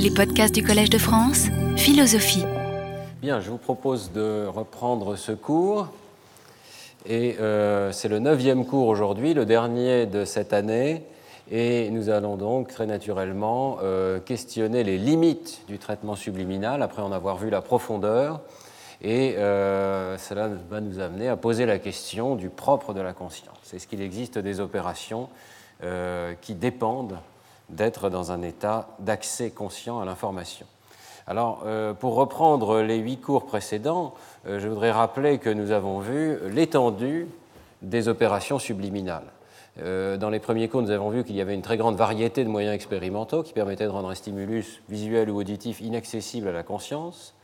Les podcasts du Collège de France, philosophie. Bien, je vous propose de reprendre ce cours. Et euh, c'est le neuvième cours aujourd'hui, le dernier de cette année. Et nous allons donc très naturellement euh, questionner les limites du traitement subliminal après en avoir vu la profondeur. Et euh, cela va nous amener à poser la question du propre de la conscience. Est-ce qu'il existe des opérations qui dépendent d'être dans un état d'accès conscient à l'information. Alors, euh, pour reprendre les huit cours précédents, euh, je voudrais rappeler que nous avons vu l'étendue des opérations subliminales. Euh, dans les premiers cours, nous avons vu qu'il y avait une très grande variété de moyens expérimentaux qui permettaient de rendre un stimulus visuel ou auditif inaccessible à la conscience.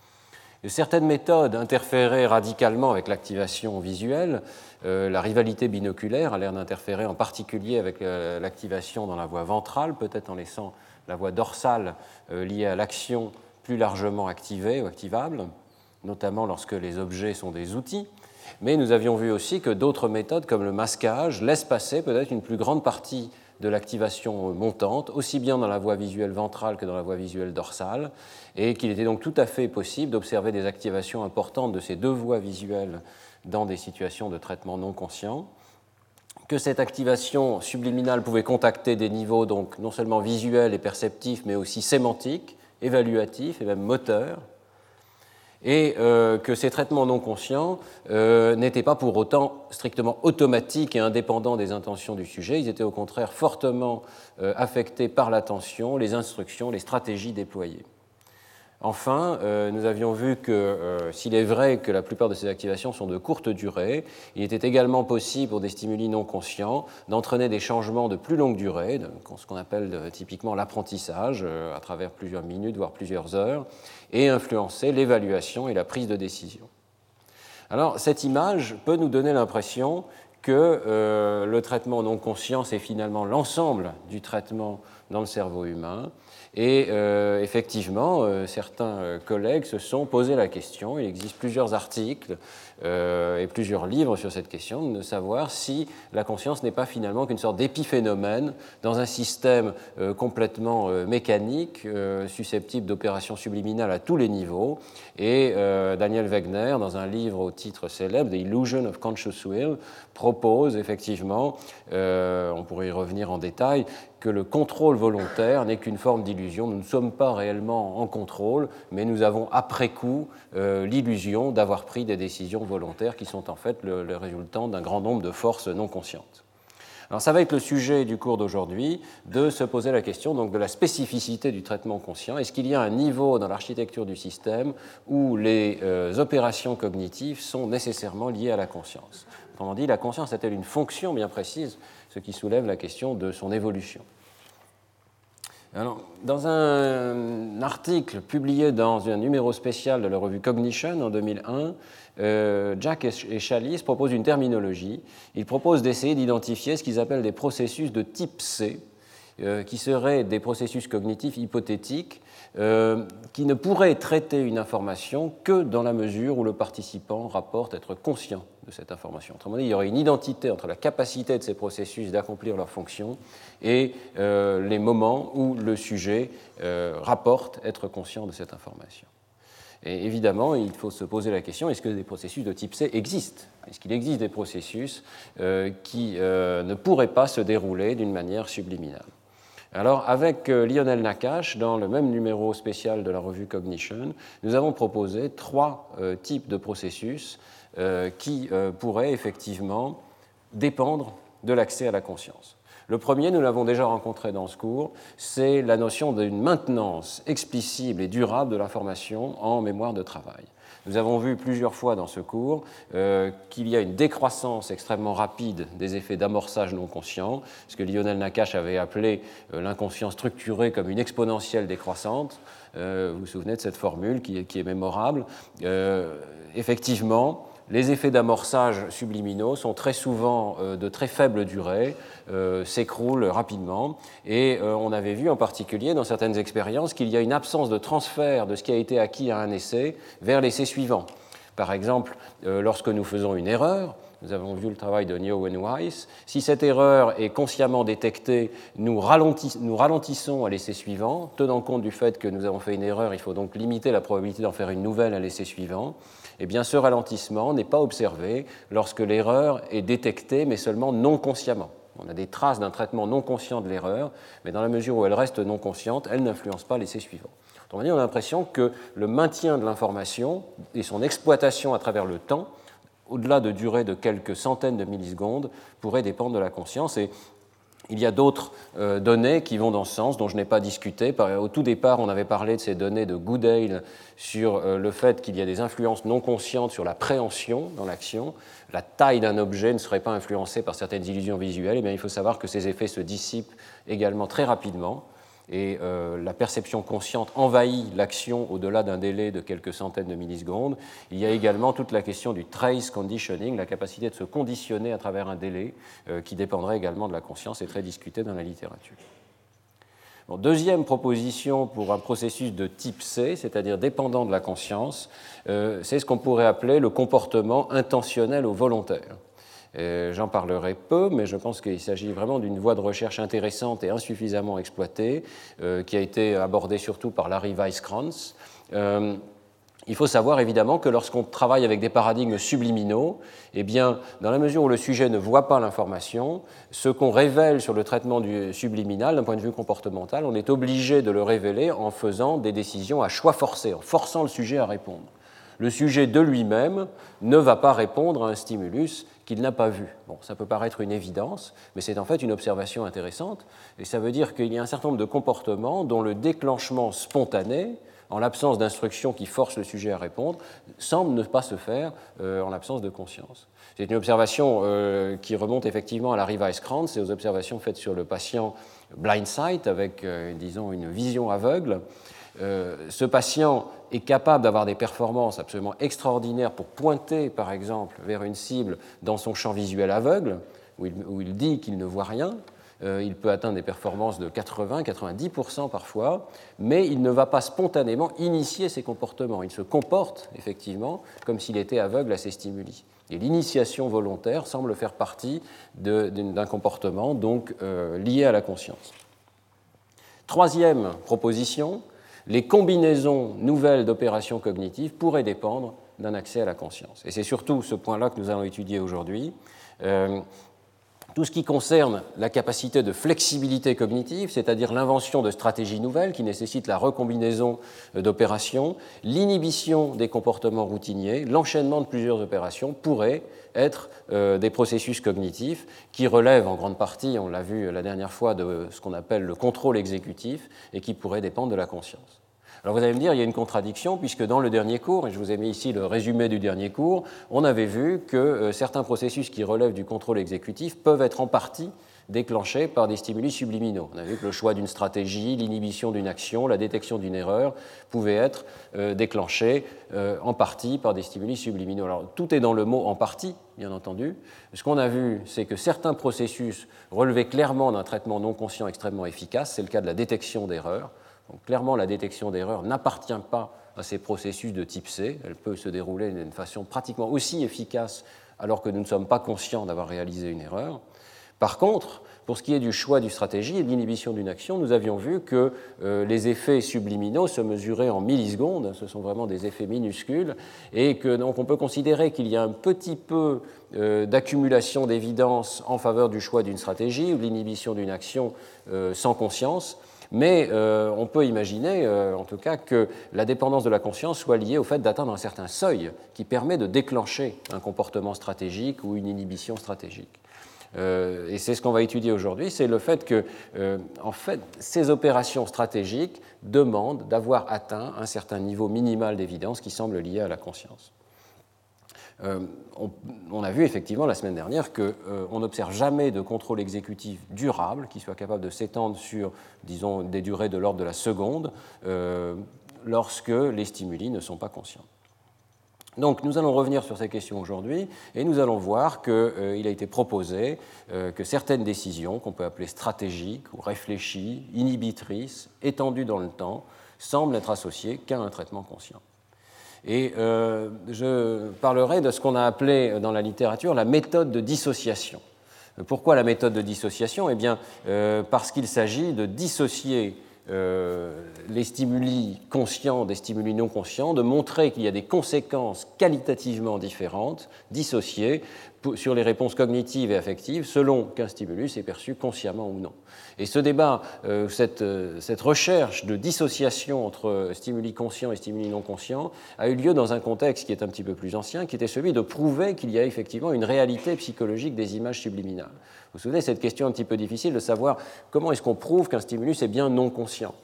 Certaines méthodes interféraient radicalement avec l'activation visuelle. Euh, la rivalité binoculaire a l'air d'interférer en particulier avec euh, l'activation dans la voie ventrale, peut-être en laissant la voie dorsale euh, liée à l'action plus largement activée ou activable, notamment lorsque les objets sont des outils. Mais nous avions vu aussi que d'autres méthodes, comme le masquage, laissent passer peut-être une plus grande partie de l'activation montante, aussi bien dans la voie visuelle ventrale que dans la voie visuelle dorsale, et qu'il était donc tout à fait possible d'observer des activations importantes de ces deux voies visuelles dans des situations de traitement non conscient, que cette activation subliminale pouvait contacter des niveaux donc non seulement visuels et perceptifs, mais aussi sémantiques, évaluatifs et même moteurs, et euh, que ces traitements non conscients euh, n'étaient pas pour autant strictement automatiques et indépendants des intentions du sujet, ils étaient au contraire fortement euh, affectés par l'attention, les instructions, les stratégies déployées. Enfin, euh, nous avions vu que euh, s'il est vrai que la plupart de ces activations sont de courte durée, il était également possible pour des stimuli non conscients d'entraîner des changements de plus longue durée, ce qu'on appelle euh, typiquement l'apprentissage, à travers plusieurs minutes, voire plusieurs heures, et influencer l'évaluation et la prise de décision. Alors, cette image peut nous donner l'impression que le traitement non conscient, c'est finalement l'ensemble du traitement dans le cerveau humain, et euh, effectivement, euh, certains euh, collègues se sont posé la question, il existe plusieurs articles et plusieurs livres sur cette question, de savoir si la conscience n'est pas finalement qu'une sorte d'épiphénomène dans un système complètement mécanique, susceptible d'opérations subliminales à tous les niveaux. Et Daniel Wegner, dans un livre au titre célèbre, The Illusion of Conscious Will, propose effectivement, on pourrait y revenir en détail, que le contrôle volontaire n'est qu'une forme d'illusion. Nous ne sommes pas réellement en contrôle, mais nous avons après coup euh, l'illusion d'avoir pris des décisions volontaires qui sont en fait le, le résultant d'un grand nombre de forces non conscientes. Alors ça va être le sujet du cours d'aujourd'hui, de se poser la question donc, de la spécificité du traitement conscient. Est-ce qu'il y a un niveau dans l'architecture du système où les euh, opérations cognitives sont nécessairement liées à la conscience? Autrement dit, la conscience a-t-elle une fonction bien précise, ce qui soulève la question de son évolution? Dans un article publié dans un numéro spécial de la revue Cognition en 2001, euh, Jack et Chalice proposent une terminologie. Ils proposent d'essayer d'identifier ce qu'ils appellent des processus de type C, euh, qui seraient des processus cognitifs hypothétiques euh, qui ne pourraient traiter une information que dans la mesure où le participant rapporte être conscient de cette information. Autrement dit, il y aurait une identité entre la capacité de ces processus d'accomplir leur fonction et euh, les moments où le sujet euh, rapporte être conscient de cette information. Et évidemment, il faut se poser la question, est-ce que des processus de type C existent? Est-ce qu'il existe des processus qui ne pourraient pas se dérouler d'une manière subliminale? Alors, avec euh, Lionel Nakache, dans le même numéro spécial de la revue Cognition, nous avons proposé trois euh, types de processus euh, qui pourraient effectivement dépendre de l'accès à la conscience. Le premier, nous l'avons déjà rencontré dans ce cours, c'est la notion d'une maintenance explicible et durable de l'information en mémoire de travail. Nous avons vu plusieurs fois dans ce cours euh, qu'il y a une décroissance extrêmement rapide des effets d'amorçage non conscient, ce que Lionel Nakache avait appelé euh, l'inconscient structuré comme une exponentielle décroissante. Euh, vous vous souvenez de cette formule qui est, qui est mémorable. effectivement, les effets d'amorçage subliminaux sont très souvent euh, de très faible durée, euh, s'écroulent rapidement. Et euh, on avait vu en particulier dans certaines expériences qu'il y a une absence de transfert de ce qui a été acquis à un essai vers l'essai suivant. Par exemple, lorsque nous faisons une erreur, Nous avons vu le travail de Nio Weiss. Si cette erreur est consciemment détectée, nous, ralentissons à l'essai suivant. Tenant compte du fait que nous avons fait une erreur, il faut donc limiter la probabilité d'en faire une nouvelle à l'essai suivant. Eh bien, ce ralentissement n'est pas observé lorsque l'erreur est détectée, mais seulement non consciemment. On a des traces d'un traitement non conscient de l'erreur, mais dans la mesure où elle reste non consciente, elle n'influence pas l'essai suivant. Autrement dit, on a l'impression que le maintien de l'information et son exploitation à travers le temps, au-delà de durée de quelques centaines de millisecondes, pourrait dépendre de la conscience. Et il y a d'autres euh, données qui vont dans ce sens, dont je n'ai pas discuté. Au tout départ, on avait parlé de ces données de Goodale sur euh, le fait qu'il y a des influences non conscientes sur la préhension dans l'action. La taille d'un objet ne serait pas influencée par certaines illusions visuelles. Et eh bien, il faut savoir que ces effets se dissipent également très rapidement et euh, la perception consciente envahit l'action au-delà d'un délai de quelques centaines de millisecondes. Il y a également toute la question du trace conditioning, la capacité de se conditionner à travers un délai euh, qui dépendrait également de la conscience et très discuté dans la littérature. deuxième proposition pour un processus de type C, c'est-à-dire dépendant de la conscience, euh, c'est ce qu'on pourrait appeler le comportement intentionnel ou volontaire. Euh, j'en parlerai peu, mais je pense qu'il s'agit vraiment d'une voie de recherche intéressante et insuffisamment exploitée, euh, qui a été abordée surtout par Larry Weisskranz. Euh, il faut savoir évidemment que lorsqu'on travaille avec des paradigmes subliminaux, eh bien, dans la mesure où le sujet ne voit pas l'information, ce qu'on révèle sur le traitement du subliminal d'un point de vue comportemental, on est obligé de le révéler en faisant des décisions à choix forcé, en forçant le sujet à répondre. Le sujet de lui-même ne va pas répondre à un stimulus qu'il n'a pas vu. Bon, ça peut paraître une évidence, mais c'est en fait une observation intéressante, et ça veut dire qu'il y a un certain nombre de comportements dont le déclenchement spontané, en l'absence d'instructions qui forcent le sujet à répondre, semble ne pas se faire euh, en l'absence de conscience. C'est une observation euh, qui remonte effectivement à la Riva-Krantz et aux observations faites sur le patient blind sight avec, euh, disons, une vision aveugle. Ce patient est capable d'avoir des performances absolument extraordinaires pour pointer, par exemple, vers une cible dans son champ visuel aveugle, où il, dit qu'il ne voit rien. Euh, il peut atteindre des performances de 80-90% parfois, mais il ne va pas spontanément initier ses comportements. Il se comporte effectivement comme s'il était aveugle à ses stimuli. Et l'initiation volontaire semble faire partie d'un comportement donc euh, lié à la conscience. Troisième proposition, les combinaisons nouvelles d'opérations cognitives pourraient dépendre d'un accès à la conscience. Et c'est surtout ce point-là que nous allons étudier aujourd'hui. Euh, tout ce qui concerne la capacité de flexibilité cognitive, c'est-à-dire l'invention de stratégies nouvelles qui nécessitent la recombinaison d'opérations, l'inhibition des comportements routiniers, l'enchaînement de plusieurs opérations pourraient être euh, des processus cognitifs qui relèvent en grande partie, on l'a vu la dernière fois, de ce qu'on appelle le contrôle exécutif et qui pourraient dépendre de la conscience. Alors vous allez me dire, il y a une contradiction, puisque dans le dernier cours, et je vous ai mis ici le résumé du dernier cours, on avait vu que euh, certains processus qui relèvent du contrôle exécutif peuvent être en partie déclenchés par des stimuli subliminaux. On a vu que le choix d'une stratégie, l'inhibition d'une action, la détection d'une erreur pouvaient être euh, déclenchés euh, en partie par des stimuli subliminaux. Alors tout est dans le mot en partie, bien entendu. Ce qu'on a vu, c'est que certains processus relevaient clairement d'un traitement non conscient extrêmement efficace. C'est le cas de la détection d'erreurs clairement, la détection d'erreurs n'appartient pas à ces processus de type C. Elle peut se dérouler d'une façon pratiquement aussi efficace alors que nous ne sommes pas conscients d'avoir réalisé une erreur. Par contre, pour ce qui est du choix du stratégie et de l'inhibition d'une action, nous avions vu que euh, les effets subliminaux se mesuraient en millisecondes, ce sont vraiment des effets minuscules, et que donc on peut considérer qu'il y a un petit peu euh, d'accumulation d'évidence en faveur du choix d'une stratégie ou de l'inhibition d'une action euh, sans conscience, mais euh, on peut imaginer, euh, en tout cas, que la dépendance de la conscience soit liée au fait d'atteindre un certain seuil qui permet de déclencher un comportement stratégique ou une inhibition stratégique. Euh, et c'est ce qu'on va étudier aujourd'hui, c'est le fait que, en fait, ces opérations stratégiques demandent d'avoir atteint un certain niveau minimal d'évidence qui semble lié à la conscience. Euh, on, a vu effectivement la semaine dernière qu'on euh, n'observe jamais de contrôle exécutif durable qui soit capable de s'étendre sur, disons, des durées de l'ordre de la seconde euh, lorsque les stimuli ne sont pas conscients. Donc nous allons revenir sur ces questions aujourd'hui et nous allons voir qu'il a été proposé que certaines décisions, qu'on peut appeler stratégiques ou réfléchies, inhibitrices, étendues dans le temps, semblent être associées qu'à un traitement conscient. Et euh, je parlerai de ce qu'on a appelé dans la littérature la méthode de dissociation. Pourquoi la méthode de dissociation? Eh bien, euh, parce qu'il s'agit de dissocier euh, les stimuli conscients des stimuli non conscients, de montrer qu'il y a des conséquences qualitativement différentes, dissociées, sur les réponses cognitives et affectives, selon qu'un stimulus est perçu consciemment ou non. Et ce débat, euh, euh, cette, recherche de dissociation entre stimuli conscients et stimuli non conscients, a eu lieu dans un contexte qui est un petit peu plus ancien, qui était celui de prouver qu'il y a effectivement une réalité psychologique des images subliminales. Vous vous souvenez, cette question un petit peu difficile de savoir comment est-ce qu'on prouve qu'un stimulus est bien non conscient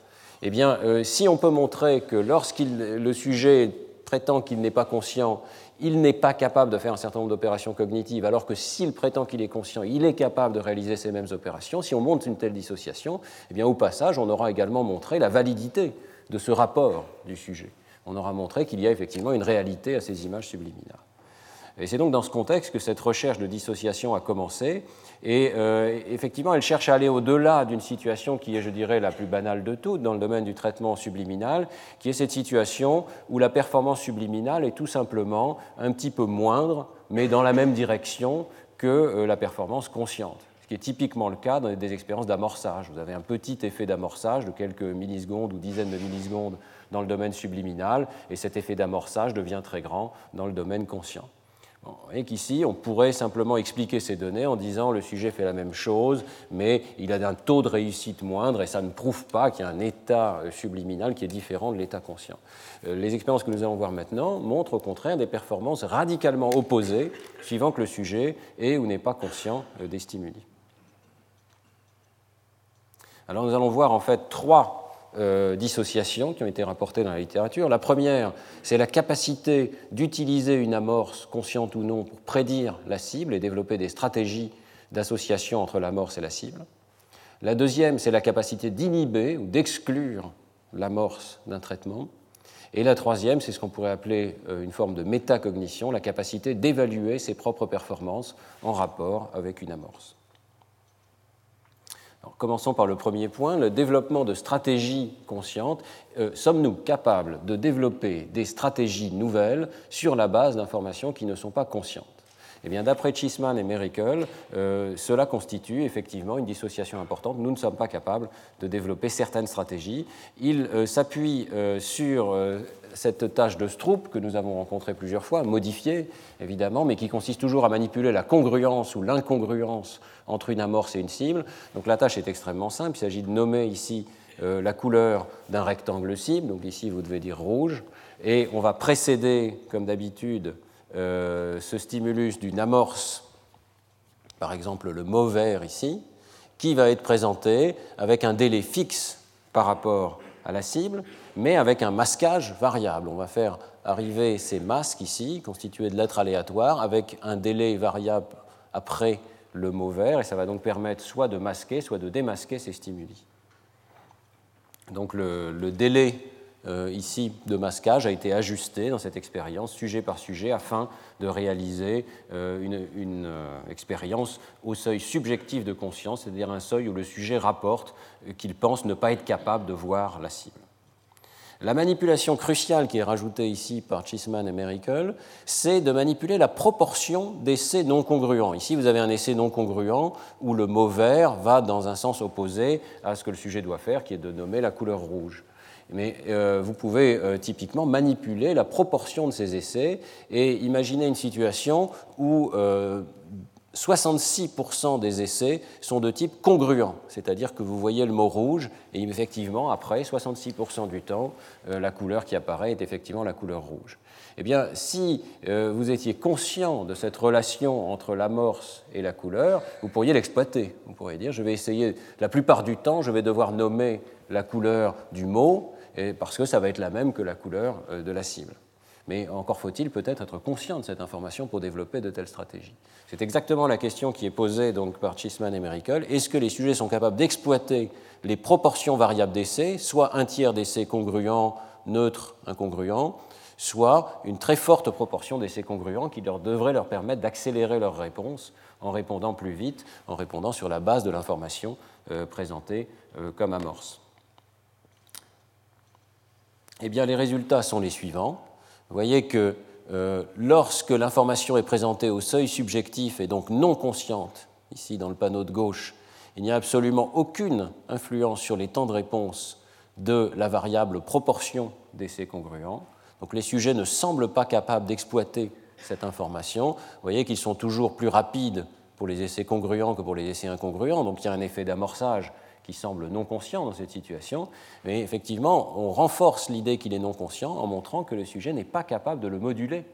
Eh bien, euh, si on peut montrer que lorsqu'il le sujet prétend qu'il n'est pas conscient, il n'est pas capable de faire un certain nombre d'opérations cognitives, alors que s'il prétend qu'il est conscient, il est capable de réaliser ces mêmes opérations. Si on montre une telle dissociation, eh bien, au passage, on aura également montré la validité de ce rapport du sujet. On aura montré qu'il y a effectivement une réalité à ces images subliminales. Et c'est donc dans ce contexte que cette recherche de dissociation a commencé. Et euh, effectivement, elle cherche à aller au-delà d'une situation qui est, je dirais, la plus banale de toutes dans le domaine du traitement subliminal, qui est cette situation où la performance subliminale est tout simplement un petit peu moindre, mais dans la même direction que euh, la performance consciente ce qui est typiquement le cas dans des expériences d'amorçage. Vous avez un petit effet d'amorçage de quelques millisecondes ou dizaines de millisecondes dans le domaine subliminal, et cet effet d'amorçage devient très grand dans le domaine conscient. Et qu'ici, on pourrait simplement expliquer ces données en disant le sujet fait la même chose, mais il a un taux de réussite moindre et ça ne prouve pas qu'il y a un état euh, subliminal qui est différent de l'état conscient. Euh, les expériences que nous allons voir maintenant montrent au contraire des performances radicalement opposées suivant que le sujet est ou n'est pas conscient euh, des stimuli. Alors nous allons voir en fait trois euh, dissociations qui ont été rapportées dans la littérature. La première, c'est la capacité d'utiliser une amorce, consciente ou non, pour prédire la cible et développer des stratégies d'association entre l'amorce et la cible. La deuxième, c'est la capacité d'inhiber ou d'exclure l'amorce d'un traitement. Et la troisième, c'est ce qu'on pourrait appeler euh, une forme de métacognition, la capacité d'évaluer ses propres performances en rapport avec une amorce commençons par le premier point, le développement de stratégies conscientes. Euh, sommes-nous capables de développer des stratégies nouvelles sur la base d'informations qui ne sont pas conscientes? Eh bien, d'après Chisman et Mericle, euh, cela constitue effectivement une dissociation importante. Nous ne sommes pas capables de développer certaines stratégies. Ils euh, s'appuient sur cette tâche de Stroop que nous avons rencontrée plusieurs fois, modifiée évidemment, mais qui consiste toujours à manipuler la congruence ou l'incongruence entre une amorce et une cible. Donc la tâche est extrêmement simple, il s'agit de nommer ici euh, la couleur d'un rectangle cible, donc ici vous devez dire rouge, et on va précéder, comme d'habitude, euh, ce stimulus d'une amorce, par exemple le mot vert ici, qui va être présenté avec un délai fixe par rapport à la cible, mais avec un masquage variable. On va faire arriver ces masques ici, constitués de lettres aléatoires, avec un délai variable après le mot vert, et ça va donc permettre soit de masquer, soit de démasquer ces stimuli. Donc le, délai euh, ici de masquage a été ajusté dans cette expérience, sujet par sujet, afin de réaliser euh, une, euh, expérience au seuil subjectif de conscience, c'est-à-dire un seuil où le sujet rapporte qu'il pense ne pas être capable de voir la cible. La manipulation cruciale qui est rajoutée ici par Chisman et Mericle, c'est de manipuler la proportion d'essais non congruents. Ici, vous avez un essai non congruent où le mot vert va dans un sens opposé à ce que le sujet doit faire, qui est de nommer la couleur rouge. Mais euh, vous pouvez euh, typiquement manipuler la proportion de ces essais et imaginer une situation où euh, 66% des essais sont de type congruent, c'est-à-dire que vous voyez le mot rouge et effectivement, après, 66% du temps, euh, la couleur qui apparaît est effectivement la couleur rouge. Eh bien, si euh, vous étiez conscient de cette relation entre l'amorce et la couleur, vous pourriez l'exploiter. Vous pourriez dire, je vais essayer, la plupart du temps, je vais devoir nommer la couleur du mot, parce que ça va être la même que la couleur euh, de la cible. Mais encore faut-il peut-être être conscient de cette information pour développer de telles stratégies. C'est exactement la question qui est posée donc par Chisman et Mericle. Est-ce que les sujets sont capables d'exploiter les proportions variables d'essais, soit un tiers d'essais congruents, neutres, incongruents, soit une très forte proportion d'essais congruents qui leur devrait leur permettre d'accélérer leur réponse en répondant plus vite, en répondant sur la base de l'information euh, présentée euh, comme amorce? Eh bien, les résultats sont les suivants. Vous voyez que euh, lorsque l'information est présentée au seuil subjectif et donc non consciente, ici dans le panneau de gauche, il n'y a absolument aucune influence sur les temps de réponse de la variable proportion d'essais congruents. Donc les sujets ne semblent pas capables d'exploiter cette information. Vous voyez qu'ils sont toujours plus rapides pour les essais congruents que pour les essais incongruents, donc il y a un effet d'amorçage qui semble non conscient dans cette situation, mais effectivement, on renforce l'idée qu'il est non conscient en montrant que le sujet n'est pas capable de le moduler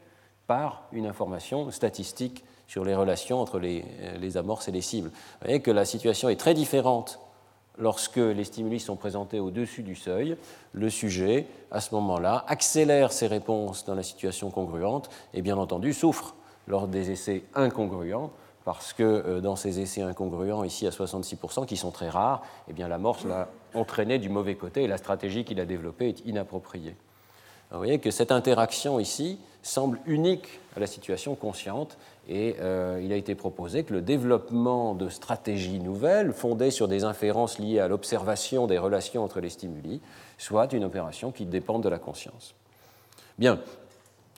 par une information statistique sur les relations entre les, les, amorces et les cibles. Vous voyez que la situation est très différente lorsque les stimuli sont présentés au-dessus du seuil. Le sujet, à ce moment-là, accélère ses réponses dans la situation congruente et bien entendu souffre lors des essais incongruents parce que euh, dans ces essais incongruents, ici à 66%, qui sont très rares, eh bien l'amorce l'a entraîné du mauvais côté et la stratégie qu'il a développée est inappropriée. vous voyez que cette interaction ici semble unique à la situation consciente et euh, il a été proposé que le développement de stratégies nouvelles fondées sur des inférences liées à l'observation des relations entre les stimuli soit une opération qui dépend de la conscience. Bien,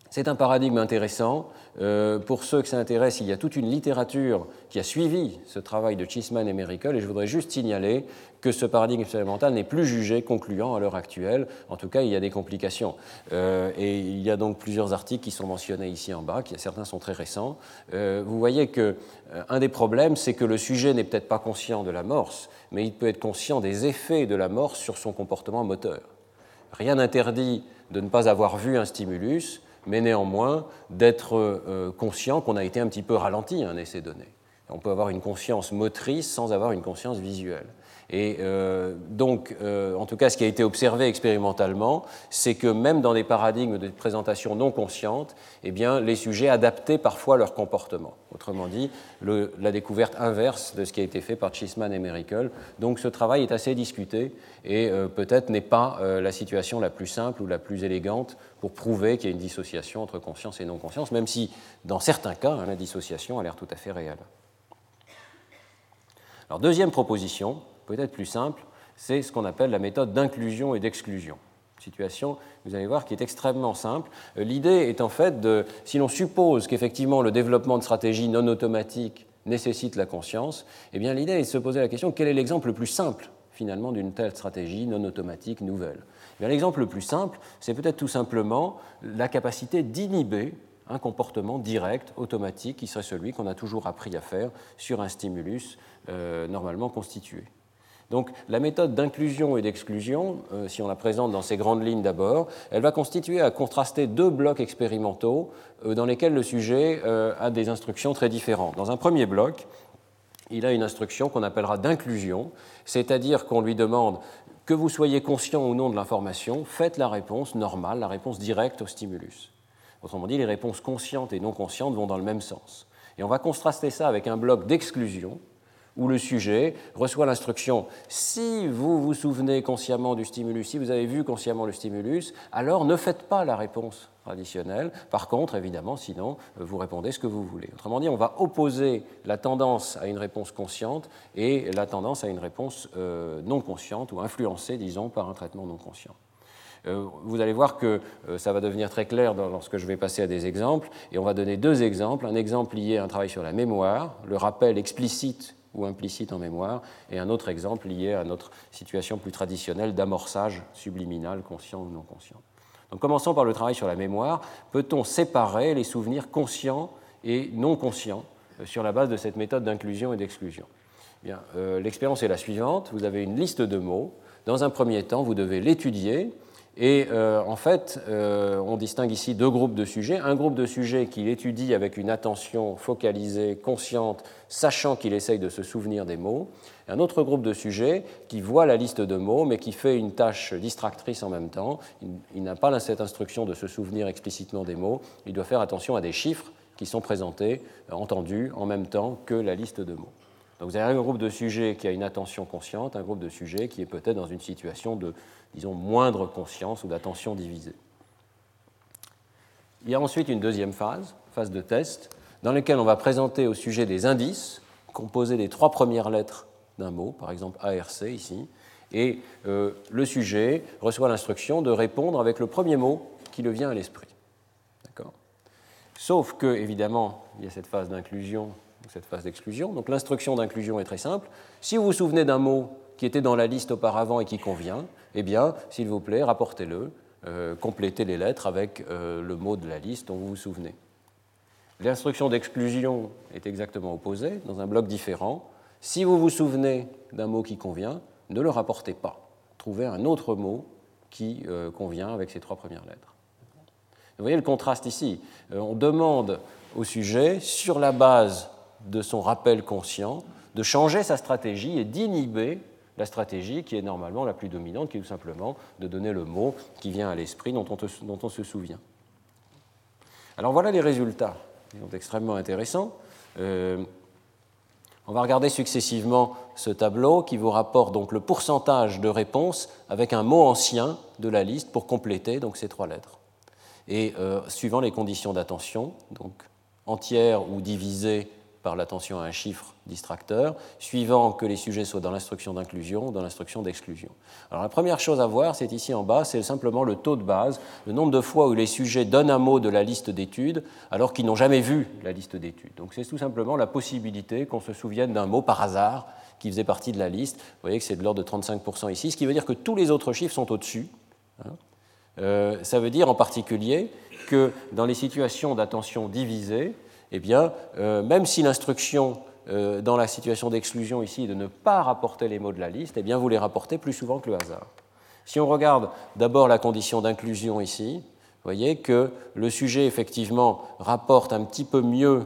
c'est un paradigme intéressant. Euh, pour ceux que ça intéresse, il y a toute une littérature qui a suivi ce travail de Chisman et Mericle, et je voudrais juste signaler que ce paradigme expérimental n'est plus jugé concluant à l'heure actuelle. En tout cas, il y a des complications. Euh, et il y a donc plusieurs articles qui sont mentionnés ici en bas, qui, certains sont très récents. Euh, vous voyez que un des problèmes, c'est que le sujet n'est peut-être pas conscient de l'amorce, mais il peut être conscient des effets de l'amorce sur son comportement moteur. Rien n'interdit de ne pas avoir vu un stimulus, mais néanmoins d'être euh, conscient qu'on a été un petit peu ralenti à un essai donné. On peut avoir une conscience motrice sans avoir une conscience visuelle. Et euh, donc, euh, en tout cas, ce qui a été observé expérimentalement, c'est que même dans des paradigmes de présentation non consciente, eh bien, les sujets adaptaient parfois leur comportement. Autrement dit, la découverte inverse de ce qui a été fait par Chisman et Mericle. Donc, ce travail est assez discuté et euh, peut-être n'est pas la situation la plus simple ou la plus élégante pour prouver qu'il y a une dissociation entre conscience et non-conscience, même si, dans certains cas, hein, la dissociation a l'air tout à fait réelle. Alors, deuxième proposition, peut-être plus simple, c'est ce qu'on appelle la méthode d'inclusion et d'exclusion. Situation, vous allez voir, qui est extrêmement simple. Euh, l'idée est en fait de, si l'on suppose qu'effectivement le développement de stratégies non automatiques nécessite la conscience, eh bien l'idée est de se poser la question quel est l'exemple le plus simple finalement d'une telle stratégie non automatique nouvelle? Eh L'exemple le plus simple, c'est peut-être tout simplement la capacité d'inhiber un comportement direct, automatique, qui serait celui qu'on a toujours appris à faire sur un stimulus euh, normalement constitué. Donc la méthode d'inclusion et d'exclusion, euh, si on la présente dans ces grandes lignes d'abord, elle va constituer à contraster deux blocs expérimentaux euh, dans lesquels le sujet euh, a des instructions très différentes. Dans un premier bloc, il a une instruction qu'on appellera d'inclusion, c'est-à-dire qu'on lui demande que vous soyez conscient ou non de l'information, faites la réponse normale, la réponse directe au stimulus. Autrement dit, les réponses conscientes et non conscientes vont dans le même sens. Et on va contraster ça avec un bloc d'exclusion, où le sujet reçoit l'instruction si vous vous souvenez consciemment du stimulus, si vous avez vu consciemment le stimulus, alors ne faites pas la réponse traditionnelle. Par contre, évidemment, sinon, vous répondez ce que vous voulez. Autrement dit, on va opposer la tendance à une réponse consciente et la tendance à une réponse euh, non consciente ou influencée, disons, par un traitement non conscient. Euh, vous allez voir que euh, ça va devenir très clair lorsque je vais passer à des exemples, et on va donner deux exemples. Un exemple lié à un travail sur la mémoire, le rappel explicite ou implicite en mémoire, et un autre exemple lié à notre situation plus traditionnelle d'amorçage subliminal, conscient ou non conscient. Donc commençons par le travail sur la mémoire. Peut-on séparer les souvenirs conscients et non conscients euh, sur la base de cette méthode d'inclusion et d'exclusion? Bien, euh, L'expérience est la suivante. Vous avez une liste de mots. Dans un premier temps, vous devez l'étudier et euh, en fait, euh, on distingue ici deux groupes de sujets. Un groupe de sujets qui l'étudie avec une attention focalisée, consciente, sachant qu'il essaye de se souvenir des mots. Un autre groupe de sujets qui voit la liste de mots, mais qui fait une tâche distractrice en même temps. Il, n'a pas cette instruction de se souvenir explicitement des mots. Il doit faire attention à des chiffres qui sont présentés, euh, entendus, en même temps que la liste de mots. Donc vous avez un groupe de sujets qui a une attention consciente, un groupe de sujets qui est peut-être dans une situation de disons, moindre conscience ou d'attention divisée. Il y a ensuite une deuxième phase, phase de test, dans laquelle on va présenter au sujet des indices composés des trois premières lettres d'un mot, par exemple ARC ici, et euh, le sujet reçoit l'instruction de répondre avec le premier mot qui le vient à l'esprit. Sauf que, évidemment, il y a cette phase d'inclusion, cette phase d'exclusion. Donc l'instruction d'inclusion est très simple. Si vous vous souvenez d'un mot qui était dans la liste auparavant et qui convient, eh bien, s'il vous plaît, rapportez-le, euh, complétez les lettres avec euh, le mot de la liste dont vous vous souvenez. L'instruction d'exclusion est exactement opposée, dans un bloc différent. Si vous vous souvenez d'un mot qui convient, ne le rapportez pas. Trouvez un autre mot qui euh, convient avec ces trois premières lettres. Vous voyez le contraste ici. On demande au sujet, sur la base de son rappel conscient, de changer sa stratégie et d'inhiber la stratégie qui est normalement la plus dominante, qui est tout simplement de donner le mot qui vient à l'esprit dont, on se souvient. Alors voilà les résultats. Ils sont extrêmement intéressants. Euh, on va regarder successivement ce tableau qui vous rapporte donc le pourcentage de réponses avec un mot ancien de la liste pour compléter donc ces trois lettres et euh, suivant les conditions d'attention, donc entière ou divisée par l'attention à un chiffre distracteur, suivant que les sujets soient dans l'instruction d'inclusion ou dans l'instruction d'exclusion. Alors la première chose à voir, c'est ici en bas, c'est simplement le taux de base, le nombre de fois où les sujets donnent un mot de la liste d'études alors qu'ils n'ont jamais vu la liste d'études. Donc c'est tout simplement la possibilité qu'on se souvienne d'un mot par hasard qui faisait partie de la liste. Vous voyez que c'est de l'ordre de 35% ici, ce qui veut dire que tous les autres chiffres sont au-dessus. Hein. Euh, ça veut dire en particulier que dans les situations d'attention divisée, eh bien, euh, même si l'instruction euh, dans la situation d'exclusion ici est de ne pas rapporter les mots de la liste, eh bien, vous les rapportez plus souvent que le hasard. Si on regarde d'abord la condition d'inclusion ici, vous voyez que le sujet, effectivement, rapporte un petit peu mieux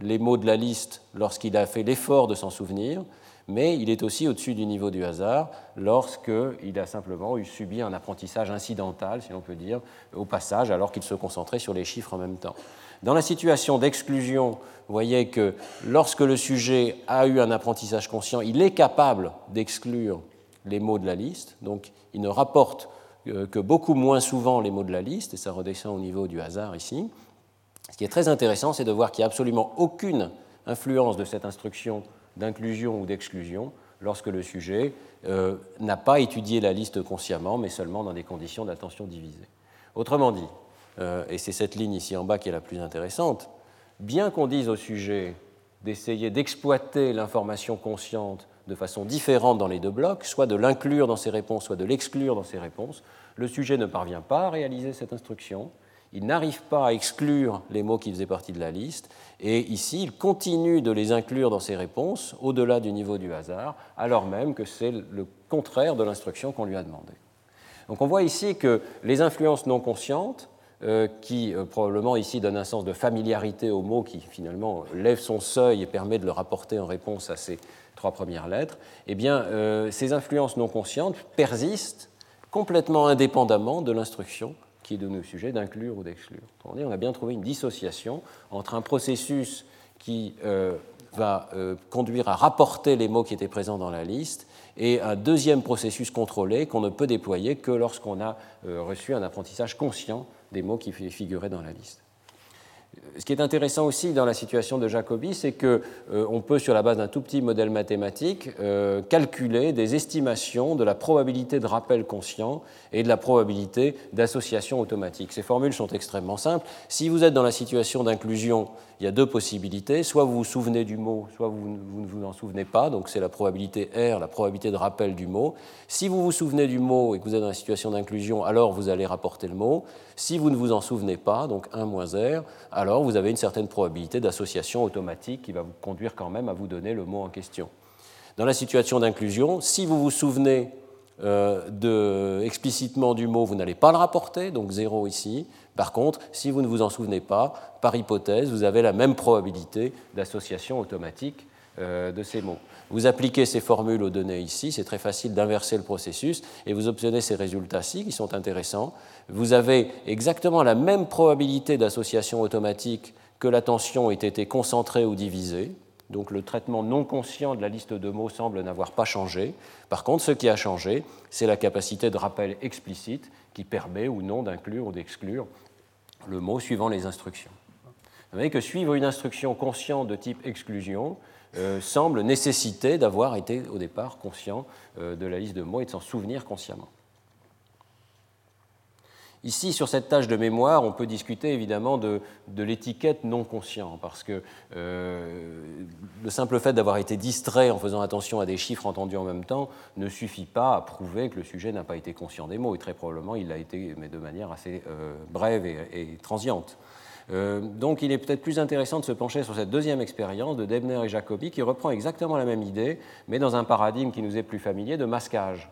les mots de la liste lorsqu'il a fait l'effort de s'en souvenir, mais il est aussi au-dessus du niveau du hasard lorsqu'il a simplement eu subi un apprentissage incidental, si l'on peut dire, au passage, alors qu'il se concentrait sur les chiffres en même temps. Dans la situation d'exclusion, vous voyez que lorsque le sujet a eu un apprentissage conscient, il est capable d'exclure les mots de la liste, donc il ne rapporte euh, que beaucoup moins souvent les mots de la liste, et ça redescend au niveau du hasard ici. Ce qui est très intéressant, c'est de voir qu'il n'y a absolument aucune influence de cette instruction d'inclusion ou d'exclusion lorsque le sujet euh, n'a pas étudié la liste consciemment, mais seulement dans des conditions d'attention divisée. Autrement dit, euh, et c'est cette ligne ici en bas qui est la plus intéressante, bien qu'on dise au sujet d'essayer d'exploiter l'information consciente de façon différente dans les deux blocs, soit de l'inclure dans ses réponses, soit de l'exclure dans ses réponses, le sujet ne parvient pas à réaliser cette instruction, il n'arrive pas à exclure les mots qui faisaient partie de la liste, et ici, il continue de les inclure dans ses réponses, au-delà du niveau du hasard, alors même que c'est le contraire de l'instruction qu'on lui a demandé. Donc on voit ici que les influences non conscientes, qui euh, probablement ici donnent un sens de familiarité au mot qui finalement lève son seuil et permet de le rapporter en réponse à ces trois premières lettres, eh bien, euh, ces influences non conscientes persistent complètement indépendamment de l'instruction qui est donné au sujet d'inclure ou d'exclure. On a bien trouvé une dissociation entre un processus qui euh, va euh, conduire à rapporter les mots qui étaient présents dans la liste et un deuxième processus contrôlé qu'on ne peut déployer que lorsqu'on a euh, reçu un apprentissage conscient des mots qui figuraient dans la liste ce qui est intéressant aussi dans la situation de Jacobi, c'est qu'on euh, peut, sur la base d'un tout petit modèle mathématique, euh, calculer des estimations de la probabilité de rappel conscient et de la probabilité d'association automatique. Ces formules sont extrêmement simples. Si vous êtes dans la situation d'inclusion il y a deux possibilités. Soit vous vous souvenez du mot, soit vous, ne vous en souvenez pas. Donc c'est la probabilité R, la probabilité de rappel du mot. Si vous vous souvenez du mot et que vous êtes dans la situation d'inclusion, alors vous allez rapporter le mot. Si vous ne vous en souvenez pas, donc 1 moins R, alors vous avez une certaine probabilité d'association automatique qui va vous conduire quand même à vous donner le mot en question. Dans la situation d'inclusion, si vous vous souvenez euh, explicitement du mot, vous n'allez pas le rapporter, donc 0 ici. Par contre, si vous ne vous en souvenez pas, par hypothèse, vous avez la même probabilité d'association automatique euh, de ces mots. Vous appliquez ces formules aux données ici, c'est très facile d'inverser le processus et vous obtenez ces résultats-ci qui sont intéressants. Vous avez exactement la même probabilité d'association automatique que l'attention ait été concentrée ou divisée. Donc le traitement non conscient de la liste de mots semble n'avoir pas changé. Par contre, ce qui a changé, c'est la capacité de rappel explicite qui permet ou non d'inclure ou d'exclure le mot suivant les instructions. Vous voyez que suivre une instruction consciente de type exclusion euh, semble nécessiter d'avoir été au départ conscient euh, de la liste de mots et de s'en souvenir consciemment. Ici, sur cette tâche de mémoire, on peut discuter évidemment de, l'étiquette non conscient, parce que euh, le simple fait d'avoir été distrait en faisant attention à des chiffres entendus en même temps ne suffit pas à prouver que le sujet n'a pas été conscient des mots, et très probablement il l'a été, mais de manière assez euh, brève et, transiente. Euh, donc il est peut-être plus intéressant de se pencher sur cette deuxième expérience de Debner et Jacobi, qui reprend exactement la même idée, mais dans un paradigme qui nous est plus familier de masquage.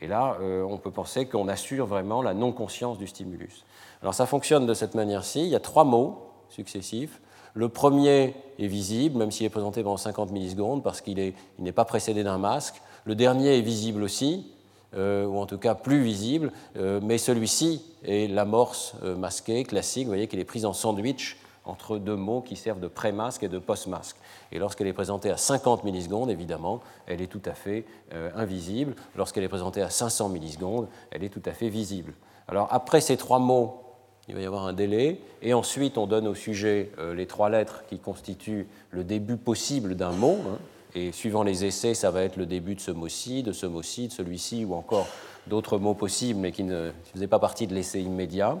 Et là, euh, on peut penser qu'on assure vraiment la non-conscience du stimulus. Alors ça fonctionne de cette manière-ci. Il y a trois mots successifs. Le premier est visible, même s'il est présenté pendant 50 millisecondes, parce qu'il n'est pas précédé d'un masque. Le dernier est visible aussi, euh, ou en tout cas plus visible, euh, mais celui-ci est l'amorce masquée classique. Vous voyez qu'il est pris en sandwich entre deux mots qui servent de pré-masque et de post-masque. Et lorsqu'elle est présentée à 50 millisecondes, évidemment, elle est tout à fait euh, invisible. Lorsqu'elle est présentée à 500 millisecondes, elle est tout à fait visible. Alors après ces trois mots, il va y avoir un délai, et ensuite on donne au sujet euh, les trois lettres qui constituent le début possible d'un mot. Hein. et suivant les essais, ça va être le début de ce mot-ci, de ce mot-ci, de celui-ci, ou encore d'autres mots possibles, mais qui ne faisaient pas partie de l'essai immédiat.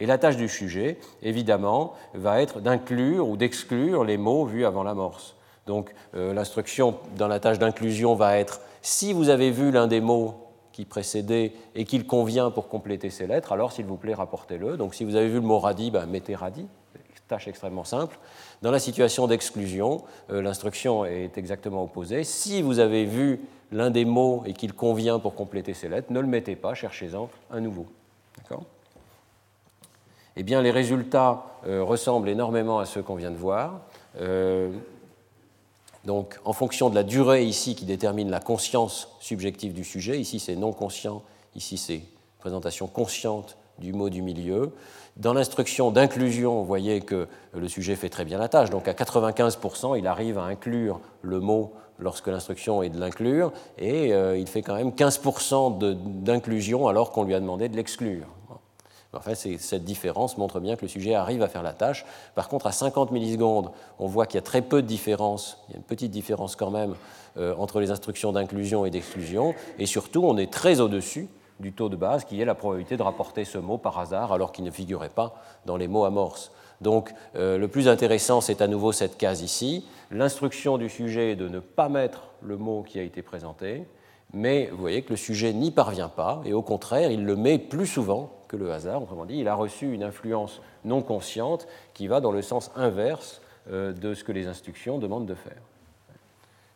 Et la tâche du sujet, évidemment, va être d'inclure ou d'exclure les mots vus avant l'amorce. Donc euh, l'instruction dans la tâche d'inclusion va être si vous avez vu l'un des mots qui précédait et qu'il convient pour compléter ces lettres, alors s'il vous plaît, rapportez-le. Donc si vous avez vu le mot radis, ben, mettez radis. Tâche extrêmement simple. Dans la situation d'exclusion, euh, l'instruction est exactement opposée. Si vous avez vu l'un des mots et qu'il convient pour compléter ces lettres, ne le mettez pas, cherchez-en un nouveau. D'accord? Eh bien, les résultats euh, ressemblent énormément à ceux qu'on vient de voir. Euh, donc, en fonction de la durée ici qui détermine la conscience subjective du sujet, ici c'est non conscient, ici c'est présentation consciente du mot du milieu. Dans l'instruction d'inclusion, vous voyez que le sujet fait très bien la tâche. Donc à 95%, il arrive à inclure le mot lorsque l'instruction est de l'inclure, et euh, il fait quand même 15% d'inclusion alors qu'on lui a demandé de l'exclure. Enfin, cette différence montre bien que le sujet arrive à faire la tâche. Par contre, à 50 millisecondes, on voit qu'il y a très peu de différence, il y a une petite différence quand même euh, entre les instructions d'inclusion et d'exclusion, et surtout, on est très au-dessus du taux de base qui est la probabilité de rapporter ce mot par hasard alors qu'il ne figurait pas dans les mots amorces. Donc euh, le plus intéressant, c'est à nouveau cette case ici. L'instruction du sujet est de ne pas mettre le mot qui a été présenté, mais vous voyez que le sujet n'y parvient pas, et au contraire, il le met plus souvent que le hasard. Autrement dit, il a reçu une influence non consciente qui va dans le sens inverse euh, de ce que les instructions demandent de faire.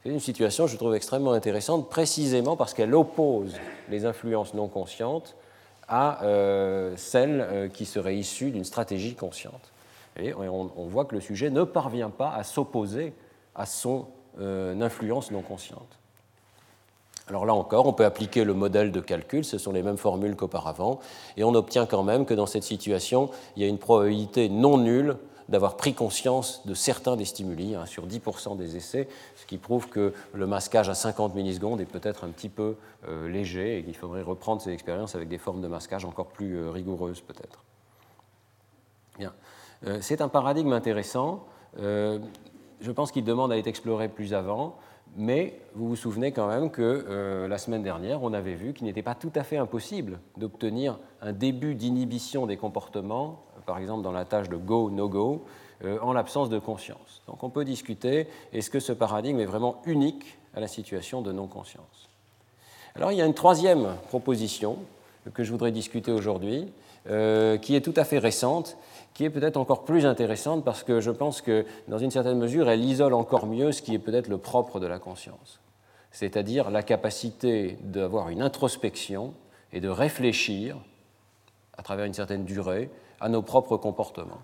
C'est une situation, je trouve, extrêmement intéressante, précisément parce qu'elle oppose les influences non conscientes à euh, celles euh, qui seraient issues d'une stratégie consciente. Et on, voit que le sujet ne parvient pas à s'opposer à son influence non consciente. Alors là encore, on peut appliquer le modèle de calcul, ce sont les mêmes formules qu'auparavant, et on obtient quand même que dans cette situation, il y a une probabilité non nulle d'avoir pris conscience de certains des stimuli, hein, sur 10% des essais, ce qui prouve que le masquage à 50 millisecondes est peut-être un petit peu euh, léger et qu'il faudrait reprendre ces expériences avec des formes de masquage encore plus euh, rigoureuses peut-être. Bien. Euh, c'est un paradigme intéressant. je pense qu'il demande à être exploré plus avant. Mais vous vous souvenez quand même que euh, la semaine dernière, on avait vu qu'il n'était pas tout à fait impossible d'obtenir un début d'inhibition des comportements, par exemple dans la tâche de go, no go, euh, en l'absence de conscience. Donc on peut discuter, est-ce que ce paradigme est vraiment unique à la situation de non-conscience? Alors il y a une troisième proposition que je voudrais discuter aujourd'hui, euh, qui est tout à fait récente qui est peut-être encore plus intéressante parce que je pense que, dans une certaine mesure, elle isole encore mieux ce qui est peut-être le propre de la conscience, c'est-à-dire la capacité d'avoir une introspection et de réfléchir, à travers une certaine durée, à nos propres comportements.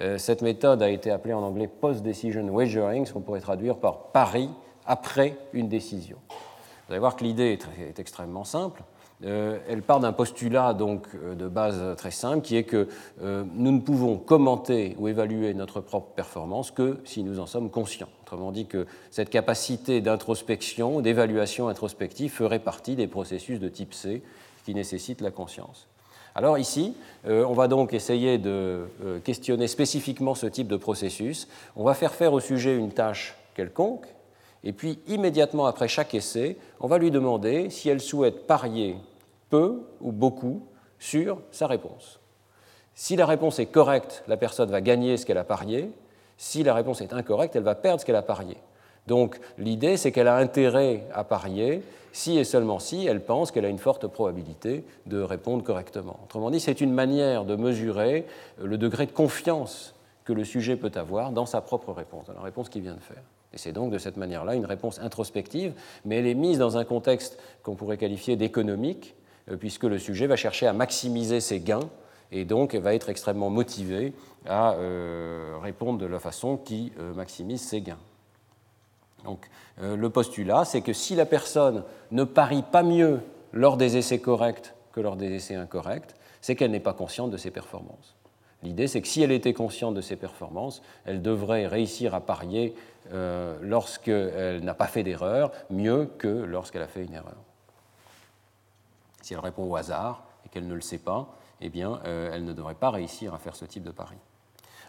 Euh, cette méthode a été appelée en anglais post-decision wagering, ce qu'on pourrait traduire par pari après une décision. Vous allez voir que l'idée est extrêmement simple. Euh, elle part d'un postulat donc euh, de base très simple qui est que euh, nous ne pouvons commenter ou évaluer notre propre performance que si nous en sommes conscients. Autrement dit que cette capacité d'introspection, d'évaluation introspective ferait partie des processus de type C qui nécessitent la conscience. Alors ici, on va donc essayer de questionner spécifiquement ce type de processus. On va faire faire au sujet une tâche quelconque, et puis immédiatement après chaque essai, on va lui demander si elle souhaite parier peu ou beaucoup sur sa réponse. Si la réponse est correcte, la personne va gagner ce qu'elle a parié. Si la réponse est incorrecte, elle va perdre ce qu'elle a parié. Donc l'idée, c'est qu'elle a intérêt à parier si et seulement si elle pense qu'elle a une forte probabilité de répondre correctement. Autrement dit, c'est une manière de mesurer le degré de confiance que le sujet peut avoir dans sa propre réponse, dans la réponse qu'il vient de faire. Et c'est donc de cette manière-là une réponse introspective, mais elle est mise dans un contexte qu'on pourrait qualifier d'économique, puisque le sujet va chercher à maximiser ses gains et donc va être extrêmement motivé à euh, répondre de la façon qui euh, maximise ses gains. Donc, le postulat, c'est que si la personne ne parie pas mieux lors des essais corrects que lors des essais incorrects, c'est qu'elle n'est pas consciente de ses performances. L'idée, c'est que si elle était consciente de ses performances, elle devrait réussir à parier euh, lorsqu'elle n'a pas fait d'erreur mieux que lorsqu'elle a fait une erreur. Si elle répond au hasard et qu'elle ne le sait pas, eh bien, euh, elle ne devrait pas réussir à faire ce type de pari.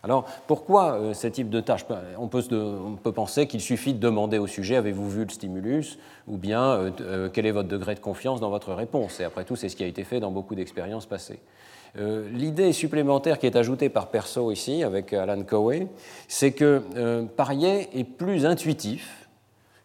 Alors, pourquoi euh, ce type de tâche on peut, on peut, penser qu'il suffit de demander au sujet avez-vous vu le stimulus? Ou bien quel est votre degré de confiance dans votre réponse? Et après tout, c'est ce qui a été fait dans beaucoup d'expériences passées. Euh, l'idée supplémentaire qui est ajoutée par Perso ici, avec Alan Cowey, c'est que euh, parier est plus intuitif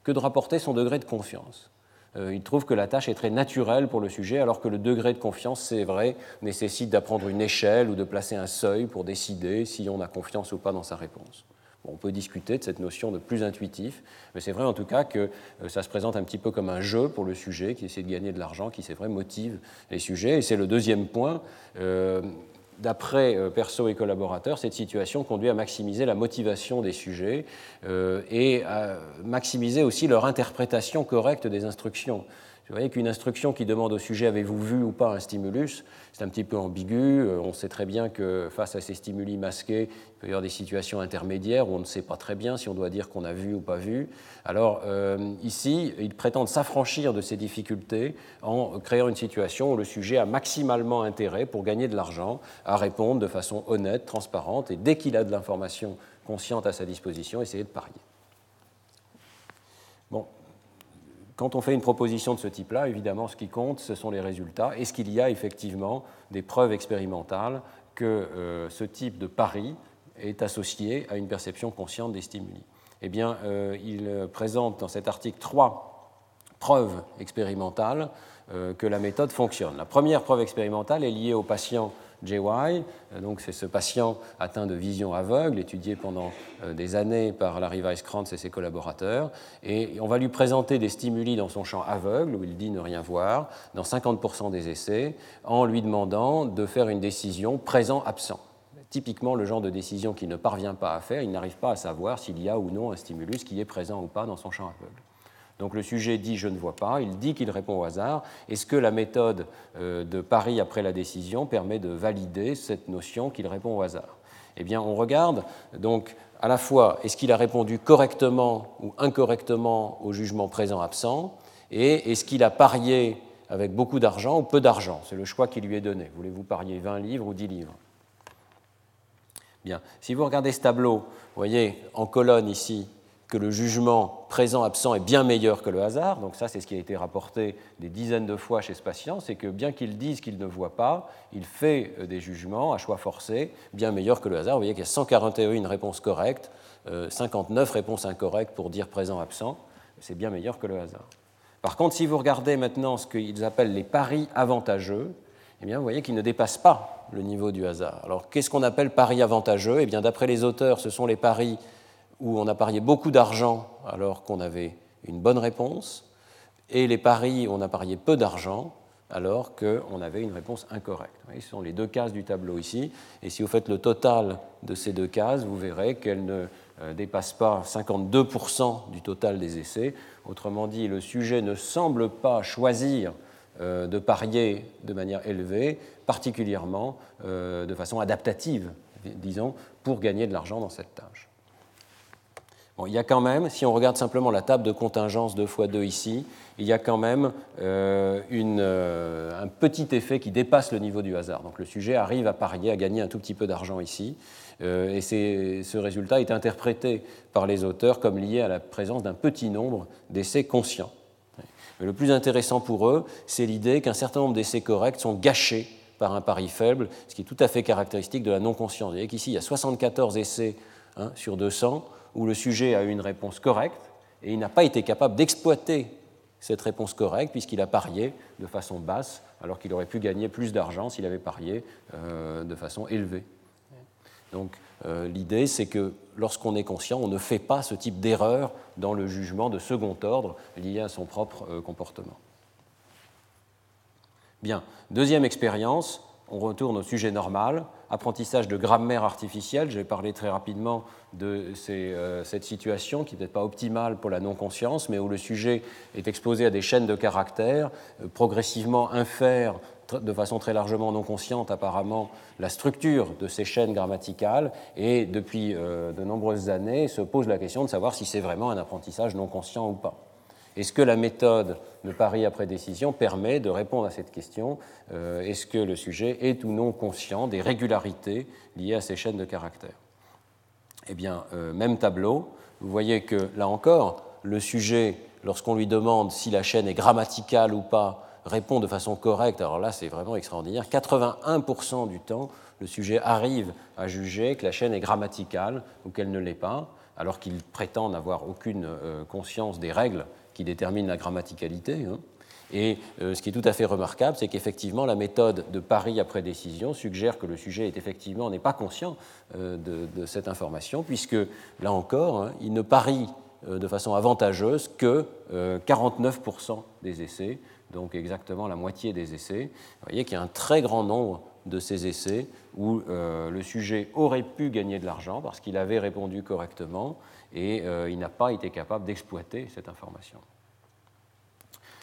que de rapporter son degré de confiance. Euh, il trouve que la tâche est très naturelle pour le sujet, alors que le degré de confiance, c'est vrai, nécessite d'apprendre une échelle ou de placer un seuil pour décider si on a confiance ou pas dans sa réponse on peut discuter de cette notion de plus intuitif, mais c'est vrai en tout cas que euh, ça se présente un petit peu comme un jeu pour le sujet qui essaie de gagner de l'argent, qui c'est vrai motive les sujets. Et c'est le deuxième point. Euh, d'après euh, Perso et collaborateurs, cette situation conduit à maximiser la motivation des sujets et à maximiser aussi leur interprétation correcte des instructions. Vous voyez qu'une instruction qui demande au sujet avez-vous vu ou pas un stimulus, c'est un petit peu ambigu. Euh, on sait très bien que face à ces stimuli masqués, il peut y avoir des situations intermédiaires où on ne sait pas très bien si on doit dire qu'on a vu ou pas vu. Alors euh, ici, ils prétendent s'affranchir de ces difficultés en créant une situation où le sujet a maximalement intérêt pour gagner de l'argent à répondre de façon honnête, transparente, et dès qu'il a de l'information consciente à sa disposition, essayer de parier. Bon, quand on fait une proposition de ce type-là, évidemment, ce qui compte, ce sont les résultats. Est-ce qu'il y a effectivement des preuves expérimentales que euh, ce type de pari est associé à une perception consciente des stimuli? Eh bien, euh, il présente dans cet article trois preuves expérimentales euh, que la méthode fonctionne. La première preuve expérimentale est liée au patient JY. Euh, donc c'est ce patient atteint de vision aveugle, étudié pendant euh, des années par Larry Weisskrantz et ses collaborateurs. Et on va lui présenter des stimuli dans son champ aveugle, où il dit ne rien voir, dans 50% des essais, en lui demandant de faire une décision présent-absent. Typiquement le genre de décision qu'il ne parvient pas à faire, il n'arrive pas à savoir s'il y a ou non un stimulus qui est présent ou pas dans son champ aveugle. Donc le sujet dit je ne vois pas, il dit qu'il répond au hasard. Est-ce que la méthode euh, de pari après la décision permet de valider cette notion qu'il répond au hasard? Eh bien, on regarde donc à la fois est-ce qu'il a répondu correctement ou incorrectement au jugement présent-absent et est-ce qu'il a parié avec beaucoup d'argent ou peu d'argent? C'est le choix qui lui est donné. Voulez-vous parier 20 livres ou 10 livres? Bien. Si vous regardez ce tableau, vous voyez en colonne ici que le jugement présent-absent est bien meilleur que le hasard. Donc ça, c'est ce qui a été rapporté des dizaines de fois chez ce patient, c'est que bien qu'il dise qu'il ne voit pas, il fait euh, des jugements à choix forcé bien meilleurs que le hasard. Vous voyez qu'il y a 141 réponses correctes, 59 euh, réponses incorrectes pour dire présent-absent. C'est bien meilleur que le hasard. Par contre, si vous regardez maintenant ce qu'ils appellent les paris avantageux, eh bien, vous voyez qu'ils ne dépassent pas le niveau du hasard. Alors, qu'est-ce qu'on appelle paris avantageux? Eh bien, d'après les auteurs, ce sont les paris où on a parié beaucoup d'argent alors qu'on avait une bonne réponse, et les paris où on a parié peu d'argent alors qu'on avait une réponse incorrecte. ce sont les deux cases du tableau ici, et si vous faites le total de ces deux cases, vous verrez qu'elles ne euh, dépassent pas 52% du total des essais. Autrement dit, le sujet ne semble pas choisir euh, de parier de manière élevée, particulièrement euh, de façon adaptative, disons, pour gagner de l'argent dans cette tâche il y a quand même, si on regarde simplement la table de contingence 2 x 2 ici, il y a quand même euh, euh, un petit effet qui dépasse le niveau du hasard. Donc le sujet arrive à parier, à gagner un tout petit peu d'argent ici, euh, et ce résultat est interprété par les auteurs comme lié à la présence d'un petit nombre d'essais conscients. Mais le plus intéressant pour eux, c'est l'idée qu'un certain nombre d'essais corrects sont gâchés par un pari faible, ce qui est tout à fait caractéristique de la non-conscience. Vous voyez qu'ici, il y a 74 essais hein, sur 200 où le sujet a eu une réponse correcte et il n'a pas été capable d'exploiter cette réponse correcte puisqu'il a parié de façon basse alors qu'il aurait pu gagner plus d'argent s'il avait parié euh, de façon élevée. Donc euh, l'idée, c'est que lorsqu'on est conscient, on ne fait pas ce type d'erreur dans le jugement de second ordre lié à son propre euh, comportement. Bien, deuxième expérience, on retourne au sujet normal, apprentissage de grammaire artificielle. J'ai parlé très rapidement de euh, cette situation qui n'est peut-être pas optimale pour la non-conscience, mais où le sujet est exposé à des chaînes de caractères, progressivement infère de façon très largement non consciente apparemment la structure de ces chaînes grammaticales et depuis euh, de nombreuses années se pose la question de savoir si c'est vraiment un apprentissage non conscient ou pas. Est-ce que la méthode de pari après décision permet de répondre à cette question euh, Est-ce que le sujet est ou non conscient des régularités liées à ces chaînes de caractères? Eh bien, euh, même tableau, vous voyez que là encore, le sujet, lorsqu'on lui demande si la chaîne est grammaticale ou pas, répond de façon correcte, alors là c'est vraiment extraordinaire, 81% du temps, le sujet arrive à juger que la chaîne est grammaticale ou qu'elle ne l'est pas, alors qu'il prétend n'avoir aucune euh, conscience des règles qui déterminent la grammaticalité. Hein. Et euh, ce qui est tout à fait remarquable, c'est qu'effectivement, la méthode de pari après décision suggère que le sujet est effectivement n'est pas conscient euh, de, cette information, puisque là encore, hein, il ne parie de façon avantageuse que 49% des essais donc exactement la moitié des essais. Vous voyez qu'il y a un très grand nombre de ces essais où euh, le sujet aurait pu gagner de l'argent parce qu'il avait répondu correctement et euh, il n'a pas été capable d'exploiter cette information.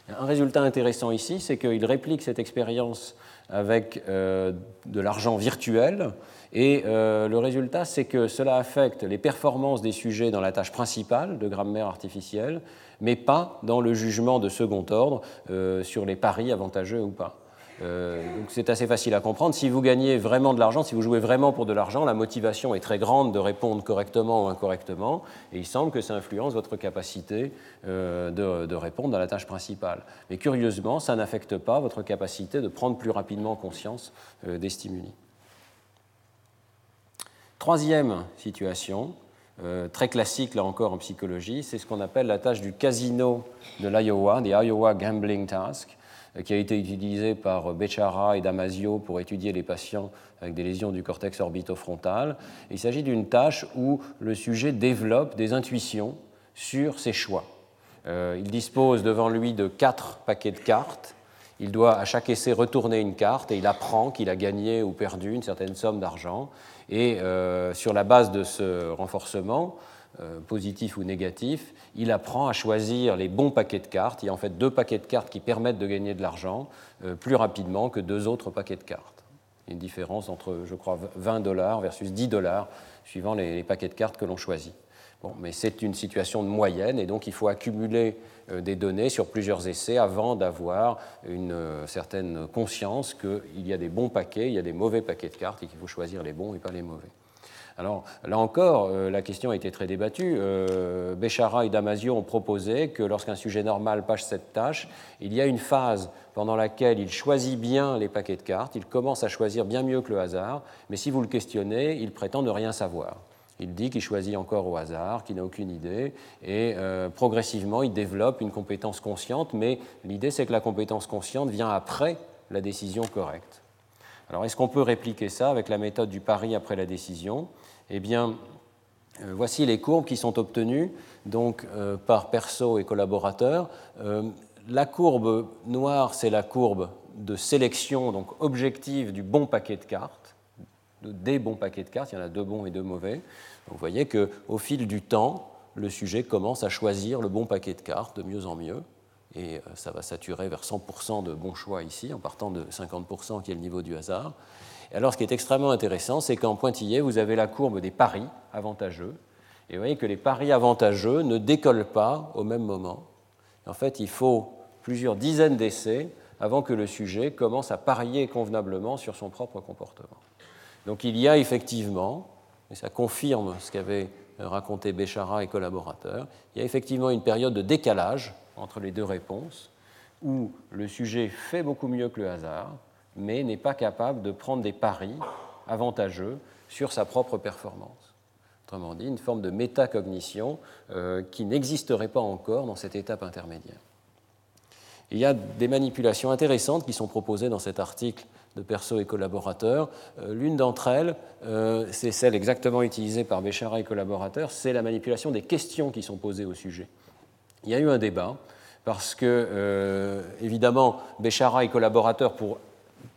Un résultat intéressant ici, c'est qu'il réplique cette expérience avec euh, de l'argent virtuel et le résultat, c'est que cela affecte les performances des sujets dans la tâche principale de grammaire artificielle, mais pas dans le jugement de second ordre euh, sur les paris avantageux ou pas. Euh, donc c'est assez facile à comprendre. Si vous gagnez vraiment de l'argent, si vous jouez vraiment pour de l'argent, la motivation est très grande de répondre correctement ou incorrectement, et il semble que ça influence votre capacité euh, de, répondre à la tâche principale. Mais curieusement, ça n'affecte pas votre capacité de prendre plus rapidement conscience des stimuli. Troisième situation, euh, très classique là encore en psychologie, c'est ce qu'on appelle la tâche du casino de l'Iowa, des Iowa Gambling Task, euh, qui a été utilisé par Bechara et Damasio pour étudier les patients avec des lésions du cortex orbitofrontal. Il s'agit d'une tâche où le sujet développe des intuitions sur ses choix. Euh, il dispose devant lui de quatre paquets de cartes. Il doit à chaque essai retourner une carte et il apprend qu'il a gagné ou perdu une certaine somme d'argent. Et euh, sur la base de ce renforcement, euh, positif ou négatif, il apprend à choisir les bons paquets de cartes. Il y a en fait deux paquets de cartes qui permettent de gagner de l'argent euh, plus rapidement que deux autres paquets de cartes. Une différence entre, je crois, 20 dollars versus 10 dollars, suivant les paquets de cartes que l'on choisit mais c'est une situation de moyenne et donc il faut accumuler euh, des données sur plusieurs essais avant d'avoir une certaine conscience qu'il y a des bons paquets, il y a des mauvais paquets de cartes et qu'il faut choisir les bons et pas les mauvais. Alors là encore, euh, la question a été très débattue. Béchara et Damasio ont proposé que lorsqu'un sujet normal passe cette tâche, il y a une phase pendant laquelle il choisit bien les paquets de cartes, il commence à choisir bien mieux que le hasard, mais si vous le questionnez, il prétend ne rien savoir. Il dit qu'il choisit encore au hasard, qu'il n'a aucune idée, et euh, progressivement, il développe une compétence consciente, mais l'idée, c'est que la compétence consciente vient après la décision correcte. Alors, est-ce qu'on peut répliquer ça avec la méthode du pari après la décision? Eh bien, euh, voici les courbes qui sont obtenues donc, euh, par perso et collaborateurs. la courbe noire, c'est la courbe de sélection donc objective du bon paquet de cartes des bons paquets de cartes, il y en a deux bons et deux mauvais. vous voyez qu'au fil du temps, le sujet commence à choisir le bon paquet de cartes de mieux en mieux, et euh, ça va saturer vers 100% de bons choix ici, en partant de 50% qui est le niveau du hasard. Et alors ce qui est extrêmement intéressant, c'est qu'en pointillé, vous avez la courbe des paris avantageux, et vous voyez que les paris avantageux ne décollent pas au même moment. En fait, il faut plusieurs dizaines d'essais avant que le sujet commence à parier convenablement sur son propre comportement. Donc il y a effectivement, et ça confirme ce qu'avaient raconté Béchara et collaborateurs, il y a effectivement une période de décalage entre les deux réponses où le sujet fait beaucoup mieux que le hasard, mais n'est pas capable de prendre des paris avantageux sur sa propre performance. Autrement dit, une forme de métacognition euh, qui n'existerait pas encore dans cette étape intermédiaire. Il y a des manipulations intéressantes qui sont proposées dans cet article de Perso et collaborateurs. Euh, l'une d'entre elles, euh, c'est celle exactement utilisée par Béchara et collaborateurs, c'est la manipulation des questions qui sont posées au sujet. Il y a eu un débat parce que, évidemment, Béchara et collaborateurs, pour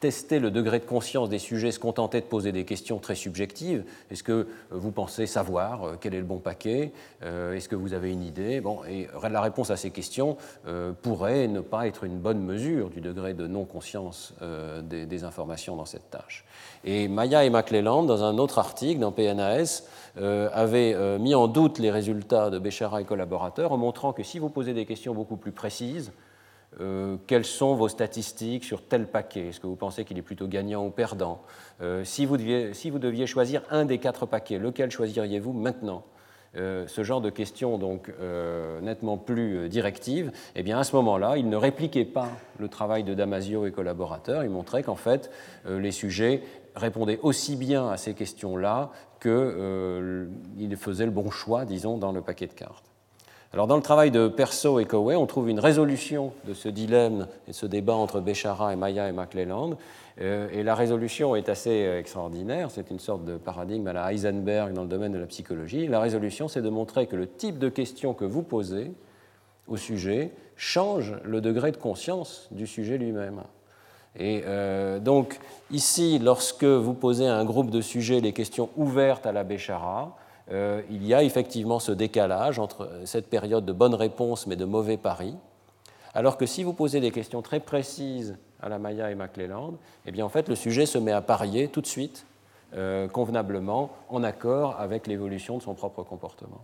tester le degré de conscience des sujets, se contenter de poser des questions très subjectives. Est-ce que vous pensez savoir euh, quel est le bon paquet euh, Est-ce que vous avez une idée? Bon, et La réponse à ces questions euh, pourrait ne pas être une bonne mesure du degré de non-conscience des, informations dans cette tâche. Et Maya et McClelland, dans un autre article dans PNAS, avaient mis en doute les résultats de Béchara et collaborateurs en montrant que si vous posez des questions beaucoup plus précises, euh, quelles sont vos statistiques sur tel paquet? Est-ce que vous pensez qu'il est plutôt gagnant ou perdant? Euh, si, vous deviez, choisir un des quatre paquets, lequel choisiriez-vous maintenant? Euh, ce genre de questions donc nettement plus directives, eh bien à ce moment-là, il ne répliquait pas le travail de Damasio et collaborateurs. Il montrait qu'en fait, les sujets répondaient aussi bien à ces questions-là qu'ils faisaient le bon choix, disons, dans le paquet de cartes. Alors dans le travail de Perso et Coway, on trouve une résolution de ce dilemme et ce débat entre Béchara et Maya et McClelland. Euh, et la résolution est assez euh, extraordinaire, c'est une sorte de paradigme à la Heisenberg dans le domaine de la psychologie. La résolution, c'est de montrer que le type de question que vous posez au sujet change le degré de conscience du sujet lui-même. Et euh, donc ici, lorsque vous posez à un groupe de sujets les questions ouvertes à la Béchara, euh, il y a effectivement ce décalage entre cette période de bonnes réponses mais de mauvais paris, alors que si vous posez des questions très précises à la Maya et McClelland, eh bien en fait le sujet se met à parier tout de suite, euh, convenablement, en accord avec l'évolution de son propre comportement.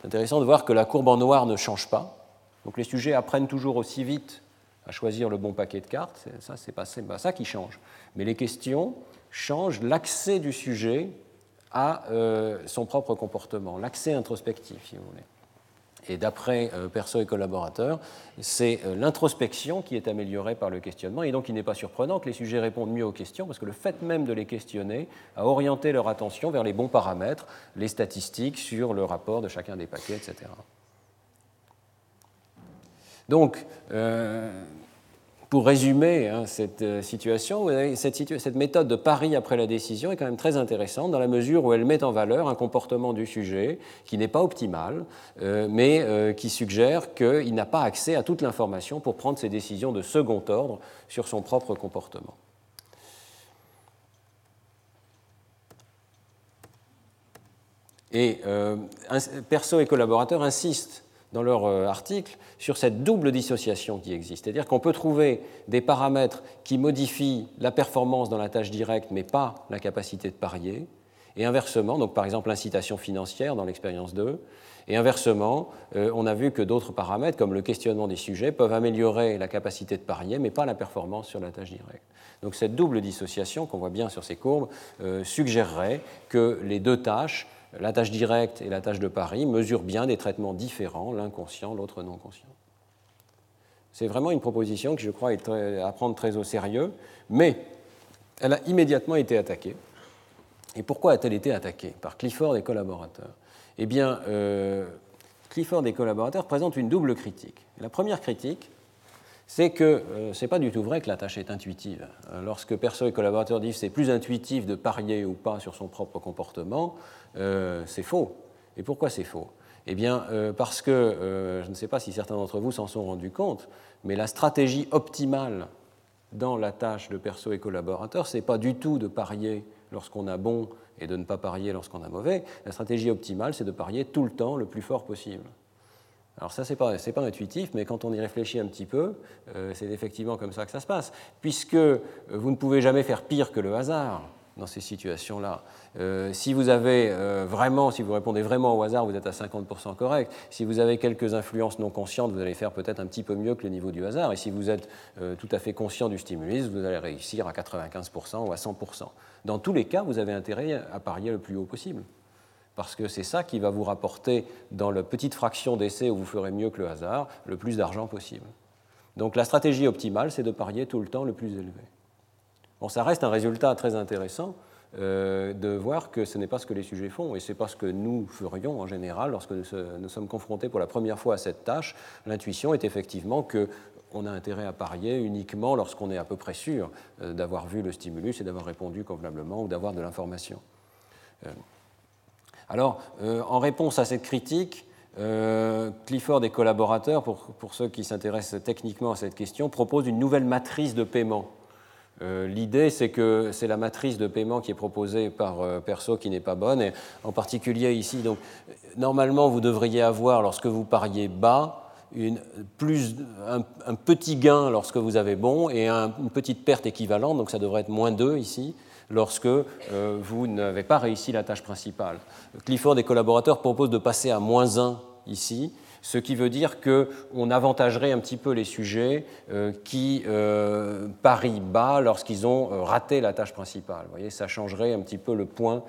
C'est intéressant de voir que la courbe en noir ne change pas, donc les sujets apprennent toujours aussi vite à choisir le bon paquet de cartes, ça c'est pas ça qui change, mais les questions changent l'accès du sujet à euh, son propre comportement, l'accès introspectif, si vous voulez. Et d'après euh, Perso et collaborateurs, c'est euh, l'introspection qui est améliorée par le questionnement. Et donc, il n'est pas surprenant que les sujets répondent mieux aux questions, parce que le fait même de les questionner a orienté leur attention vers les bons paramètres, les statistiques sur le rapport de chacun des paquets, etc. Donc, pour résumer hein, cette euh, situation, cette, méthode de pari après la décision est quand même très intéressante dans la mesure où elle met en valeur un comportement du sujet qui n'est pas optimal, euh, mais euh, qui suggère qu'il n'a pas accès à toute l'information pour prendre ses décisions de second ordre sur son propre comportement. Et Perso et collaborateurs insistent dans leur euh, article sur cette double dissociation qui existe. C'est-à-dire qu'on peut trouver des paramètres qui modifient la performance dans la tâche directe, mais pas la capacité de parier. Et inversement, donc par exemple l'incitation financière dans l'expérience 2, et inversement, euh, on a vu que d'autres paramètres, comme le questionnement des sujets, peuvent améliorer la capacité de parier, mais pas la performance sur la tâche directe. Donc cette double dissociation qu'on voit bien sur ces courbes euh, suggérerait que les deux tâches la tâche directe et la tâche de pari mesurent bien des traitements différents, l'un conscient, l'autre non conscient. C'est vraiment une proposition que je crois est à prendre très au sérieux, mais elle a immédiatement été attaquée. Et pourquoi a-t-elle été attaquée Par Clifford et collaborateurs? Eh bien, euh, Clifford et collaborateurs présentent une double critique. La première critique, c'est que euh, ce n'est pas du tout vrai que la tâche est intuitive. Euh, lorsque Perso et collaborateurs disent c'est plus intuitif de parier ou pas sur son propre comportement, euh, c'est faux. Et pourquoi c'est faux? Eh bien, parce que, je ne sais pas si certains d'entre vous s'en sont rendus compte, mais la stratégie optimale dans la tâche de Perso et collaborateurs, ce n'est pas du tout de parier lorsqu'on a bon et de ne pas parier lorsqu'on a mauvais. La stratégie optimale, c'est de parier tout le temps le plus fort possible. Alors ça, ce n'est pas, pas, intuitif, mais quand on y réfléchit un petit peu, euh, c'est effectivement comme ça que ça se passe, puisque euh, vous ne pouvez jamais faire pire que le hasard dans ces situations-là. Euh, si vous avez vraiment, si vous répondez vraiment au hasard, vous êtes à 50% correct. Si vous avez quelques influences non conscientes, vous allez faire peut-être un petit peu mieux que le niveau du hasard. Et si vous êtes tout à fait conscient du stimulus, vous allez réussir à 95% ou à 100%. Dans tous les cas, vous avez intérêt à parier le plus haut possible parce que c'est ça qui va vous rapporter, dans la petite fraction d'essai où vous ferez mieux que le hasard, le plus d'argent possible. Donc la stratégie optimale, c'est de parier tout le temps le plus élevé. Bon, ça reste un résultat très intéressant euh, de voir que ce n'est pas ce que les sujets font, et c'est pas ce que nous ferions en général lorsque nous, sommes confrontés pour la première fois à cette tâche. L'intuition est effectivement que on a intérêt à parier uniquement lorsqu'on est à peu près sûr euh, d'avoir vu le stimulus et d'avoir répondu convenablement ou d'avoir de l'information. Euh, alors, euh, en réponse à cette critique, Clifford et collaborateurs, pour, pour ceux qui s'intéressent techniquement à cette question, proposent une nouvelle matrice de paiement. L'idée, c'est que c'est la matrice de paiement qui est proposée par Perso qui n'est pas bonne, et en particulier ici. Donc, normalement, vous devriez avoir, lorsque vous pariez bas, un, petit gain lorsque vous avez bon et une petite perte équivalente, donc ça devrait être moins 2 ici, lorsque euh, vous n'avez pas réussi la tâche principale. Clifford et collaborateurs proposent de passer à moins 1 ici, ce qui veut dire qu'on avantagerait un petit peu les sujets euh, qui euh, parient bas lorsqu'ils ont raté la tâche principale. Vous voyez, ça changerait un petit peu le point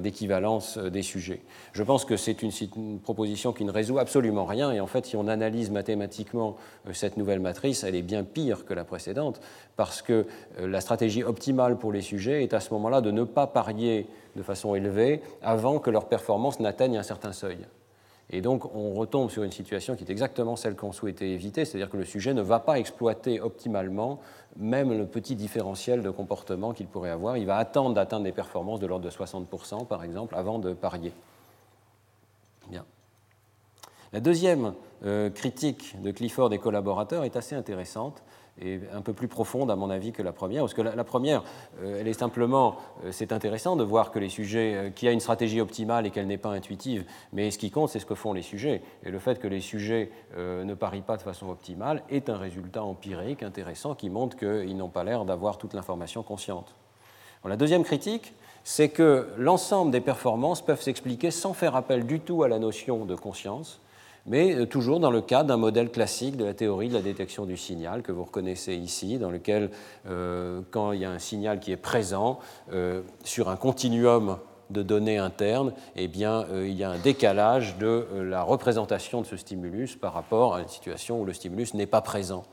d'équivalence des sujets. Je pense que c'est une, proposition qui ne résout absolument rien, et en fait, si on analyse mathématiquement cette nouvelle matrice, elle est bien pire que la précédente, parce que la stratégie optimale pour les sujets est à ce moment-là de ne pas parier de façon élevée avant que leur performance n'atteigne un certain seuil. Et donc on retombe sur une situation qui est exactement celle qu'on souhaitait éviter, c'est-à-dire que le sujet ne va pas exploiter optimalement même le petit différentiel de comportement qu'il pourrait avoir. Il va attendre d'atteindre des performances de l'ordre de 60%, par exemple, avant de parier. Bien. La deuxième euh, critique de Clifford et collaborateurs est assez intéressante et un peu plus profonde, à mon avis, que la première. Parce que la, première, euh, elle est simplement, euh, c'est intéressant de voir que les sujets, euh, qu'il y a une stratégie optimale et qu'elle n'est pas intuitive, mais ce qui compte, c'est ce que font les sujets. Et le fait que les sujets ne parient pas de façon optimale est un résultat empirique intéressant qui montre qu'ils n'ont pas l'air d'avoir toute l'information consciente. la deuxième critique, c'est que l'ensemble des performances peuvent s'expliquer sans faire appel du tout à la notion de conscience, mais euh, toujours dans le cadre d'un modèle classique de la théorie de la détection du signal que vous reconnaissez ici, dans lequel, euh, quand il y a un signal qui est présent euh, sur un continuum de données internes, eh bien, il y a un décalage de la représentation de ce stimulus par rapport à une situation où le stimulus n'est pas présent.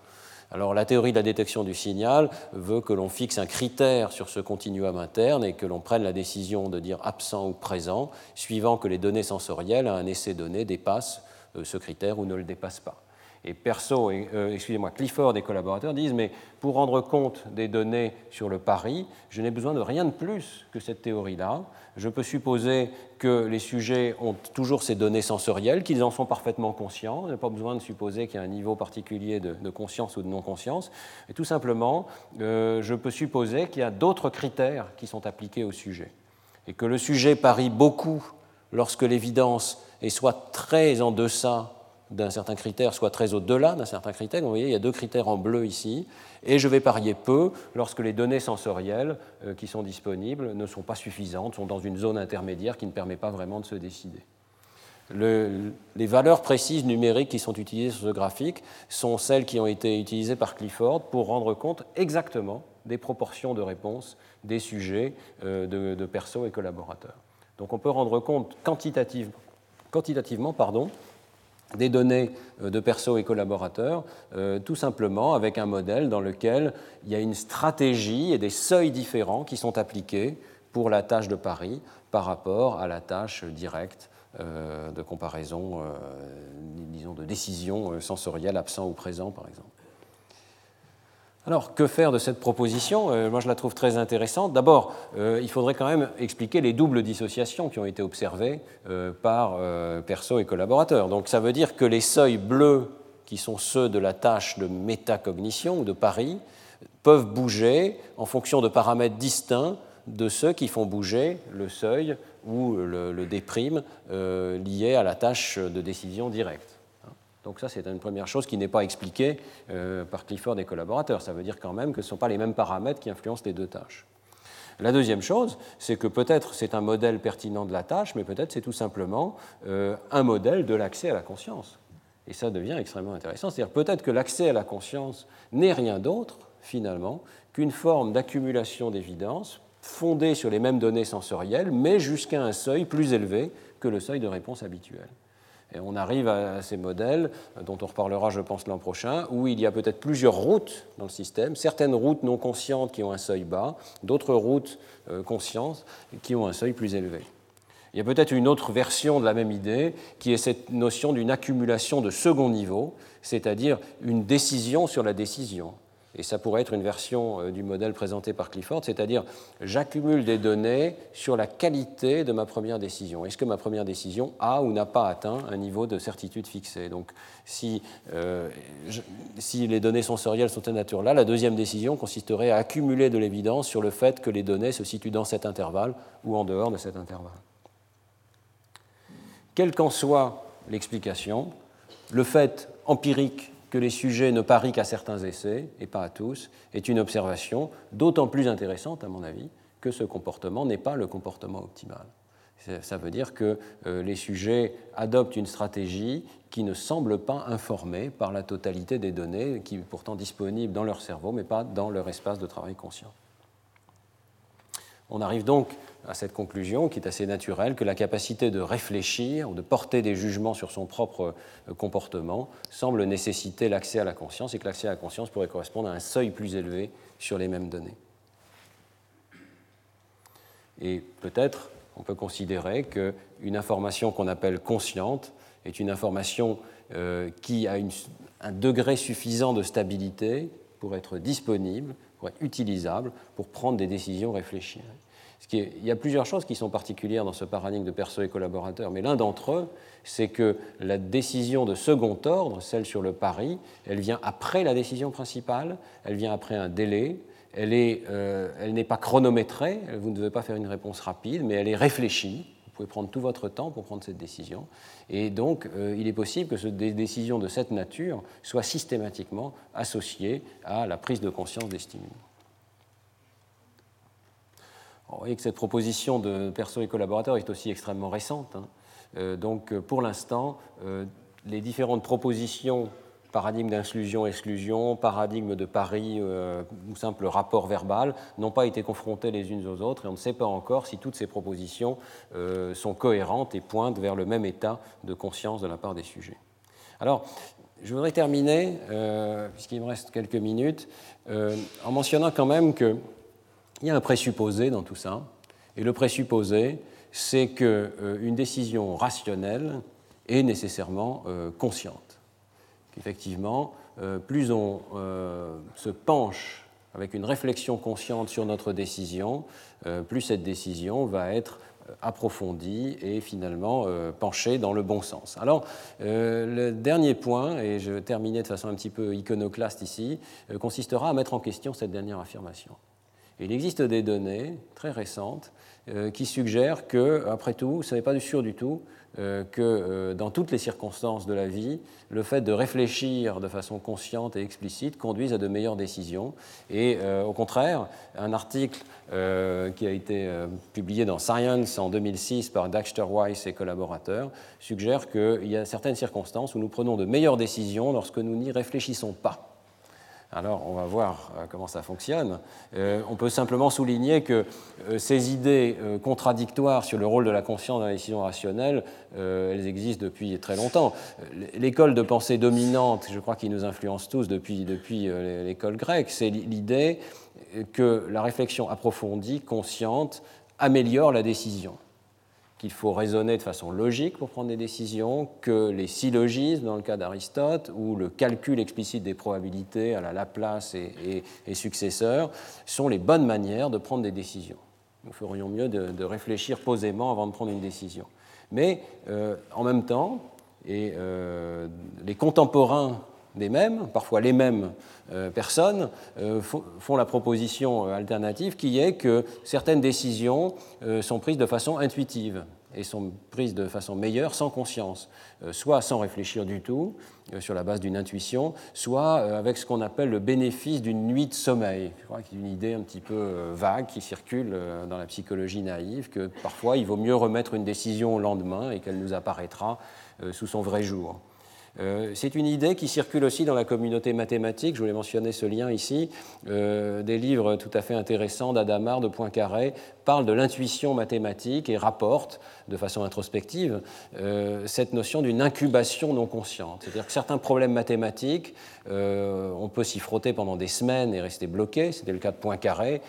Alors la théorie de la détection du signal veut que l'on fixe un critère sur ce continuum interne et que l'on prenne la décision de dire absent ou présent, suivant que les données sensorielles à un essai donné dépassent ce critère ou ne le dépasse pas. Et Perso, euh, excusez-moi, Clifford et collaborateurs disent, mais pour rendre compte des données sur le pari, je n'ai besoin de rien de plus que cette théorie-là. Je peux supposer que les sujets ont toujours ces données sensorielles, qu'ils en sont parfaitement conscients. Je n'ai pas besoin de supposer qu'il y a un niveau particulier de, conscience ou de non-conscience. Et tout simplement, euh, je peux supposer qu'il y a d'autres critères qui sont appliqués au sujet. Et que le sujet parie beaucoup lorsque l'évidence est soit très en deçà d'un certain critère, soit très au-delà d'un certain critère. Vous voyez, il y a deux critères en bleu ici. Et je vais parier peu lorsque les données sensorielles euh, qui sont disponibles ne sont pas suffisantes, sont dans une zone intermédiaire qui ne permet pas vraiment de se décider. les valeurs précises numériques qui sont utilisées sur ce graphique sont celles qui ont été utilisées par Clifford pour rendre compte exactement des proportions de réponse des sujets euh, de, de perso et collaborateurs. Donc on peut rendre compte quantitativement quantitativement pardon, des données euh, de perso et collaborateurs, euh, tout simplement avec un modèle dans lequel il y a une stratégie et des seuils différents qui sont appliqués pour la tâche de Paris par rapport à la tâche directe euh, de comparaison, disons, de décision sensorielle absent ou présent, par exemple. Alors, que faire de cette proposition? Euh, Moi, je la trouve très intéressante. D'abord, euh, il faudrait quand même expliquer les doubles dissociations qui ont été observées euh, par perso et collaborateurs. Donc, ça veut dire que les seuils bleus, qui sont ceux de la tâche de métacognition ou de Paris, peuvent bouger en fonction de paramètres distincts de ceux qui font bouger le seuil ou le déprime lié à la tâche de décision directe. Donc ça, c'est une première chose qui n'est pas expliquée euh, par Clifford et collaborateurs. Ça veut dire quand même que ce ne sont pas les mêmes paramètres qui influencent les deux tâches. La deuxième chose, c'est que peut-être c'est un modèle pertinent de la tâche, mais peut-être c'est tout simplement euh, un modèle de l'accès à la conscience. Et ça devient extrêmement intéressant. C'est-à-dire peut-être que l'accès à la conscience n'est rien d'autre, finalement, qu'une forme d'accumulation d'évidence fondée sur les mêmes données sensorielles, mais jusqu'à un seuil plus élevé que le seuil de réponse habituel. Et on arrive à ces modèles, dont on reparlera, je pense, l'an prochain, où il y a peut-être plusieurs routes dans le système, certaines routes non conscientes qui ont un seuil bas, d'autres routes euh, conscientes qui ont un seuil plus élevé. Il y a peut-être une autre version de la même idée, qui est cette notion d'une accumulation de second niveau, c'est-à-dire une décision sur la décision. Et ça pourrait être une version euh, du modèle présenté par Clifford, c'est-à-dire j'accumule des données sur la qualité de ma première décision. Est-ce que ma première décision a ou n'a pas atteint un niveau de certitude fixé Donc si, euh, si les données sensorielles sont de nature-là, la deuxième décision consisterait à accumuler de l'évidence sur le fait que les données se situent dans cet intervalle ou en dehors de cet intervalle. Quelle qu'en soit l'explication, le fait empirique que les sujets ne parient qu'à certains essais, et pas à tous, est une observation d'autant plus intéressante, à mon avis, que ce comportement n'est pas le comportement optimal. Ça veut dire que euh, les sujets adoptent une stratégie qui ne semble pas informée par la totalité des données, qui est pourtant disponible dans leur cerveau, mais pas dans leur espace de travail conscient. On arrive donc à cette conclusion qui est assez naturelle, que la capacité de réfléchir ou de porter des jugements sur son propre euh, comportement semble nécessiter l'accès à la conscience et que l'accès à la conscience pourrait correspondre à un seuil plus élevé sur les mêmes données. Et peut-être on peut considérer qu'une information qu'on appelle consciente est une information euh, qui a un degré suffisant de stabilité pour être disponible, pour être utilisable, pour prendre des décisions réfléchies il y a plusieurs choses qui sont particulières dans ce paradigme de perso et collaborateur, mais l'un d'entre eux, c'est que la décision de second ordre, celle sur le pari, elle vient après la décision principale, elle vient après un délai, elle euh, n'est pas chronométrée, vous ne devez pas faire une réponse rapide, mais elle est réfléchie. Vous pouvez prendre tout votre temps pour prendre cette décision. Et donc, euh, il est possible que des décisions de cette nature soient systématiquement associées à la prise de conscience des stimuli. Vous voyez que cette proposition de perso et collaborateur est aussi extrêmement récente. Hein. Euh, donc, euh, pour l'instant, les différentes propositions, paradigme d'inclusion-exclusion, paradigme de pari ou simple rapport verbal, n'ont pas été confrontées les unes aux autres et on ne sait pas encore si toutes ces propositions sont cohérentes et pointent vers le même état de conscience de la part des sujets. Alors, je voudrais terminer, puisqu'il me reste quelques minutes, en mentionnant quand même que il y a un présupposé dans tout ça, et le présupposé, c'est qu'une euh, décision rationnelle est nécessairement euh, consciente. Qu'effectivement, euh, plus on se penche avec une réflexion consciente sur notre décision, plus cette décision va être approfondie et finalement penchée dans le bon sens. Alors, le dernier point, et je terminais de façon un petit peu iconoclaste ici, consistera à mettre en question cette dernière affirmation il existe des données très récentes euh, qui suggèrent que, après tout, ce n'est pas sûr du tout euh, que euh, dans toutes les circonstances de la vie, le fait de réfléchir de façon consciente et explicite conduise à de meilleures décisions. Et au contraire, un article qui a été publié dans Science en 2006 par Dexter Weiss et collaborateurs suggère qu'il y a certaines circonstances où nous prenons de meilleures décisions lorsque nous n'y réfléchissons pas. Alors, on va voir euh, comment ça fonctionne. Euh, on peut simplement souligner que euh, ces idées contradictoires sur le rôle de la conscience dans la décision rationnelle, elles existent depuis très longtemps. L'école de pensée dominante, je crois qu'il nous influence tous depuis, depuis l'école grecque, c'est l'idée que la réflexion approfondie, consciente, améliore la décision qu'il faut raisonner de façon logique pour prendre des décisions, que les syllogismes, dans le cas d'Aristote, ou le calcul explicite des probabilités à la Laplace et, successeurs, sont les bonnes manières de prendre des décisions. Nous ferions mieux de, réfléchir posément avant de prendre une décision. Mais euh, en même temps, et euh, les contemporains des mêmes, parfois les mêmes euh, personnes, font la proposition alternative qui est que certaines décisions sont prises de façon intuitive et sont prises de façon meilleure sans conscience, euh, soit sans réfléchir du tout, euh, sur la base d'une intuition, soit euh, avec ce qu'on appelle le bénéfice d'une nuit de sommeil. Y a une idée un petit peu vague qui circule dans la psychologie naïve, que parfois il vaut mieux remettre une décision au lendemain et qu'elle nous apparaîtra sous son vrai jour. Euh, c'est une idée qui circule aussi dans la communauté mathématique. Je voulais mentionner ce lien ici. Euh, des livres tout à fait intéressants d'Adamar, de Poincaré, parlent de l'intuition mathématique et rapportent de façon introspective euh, cette notion d'une incubation non consciente. C'est-à-dire que certains problèmes mathématiques, on peut s'y frotter pendant des semaines et rester bloqué. C'était le cas de Poincaré.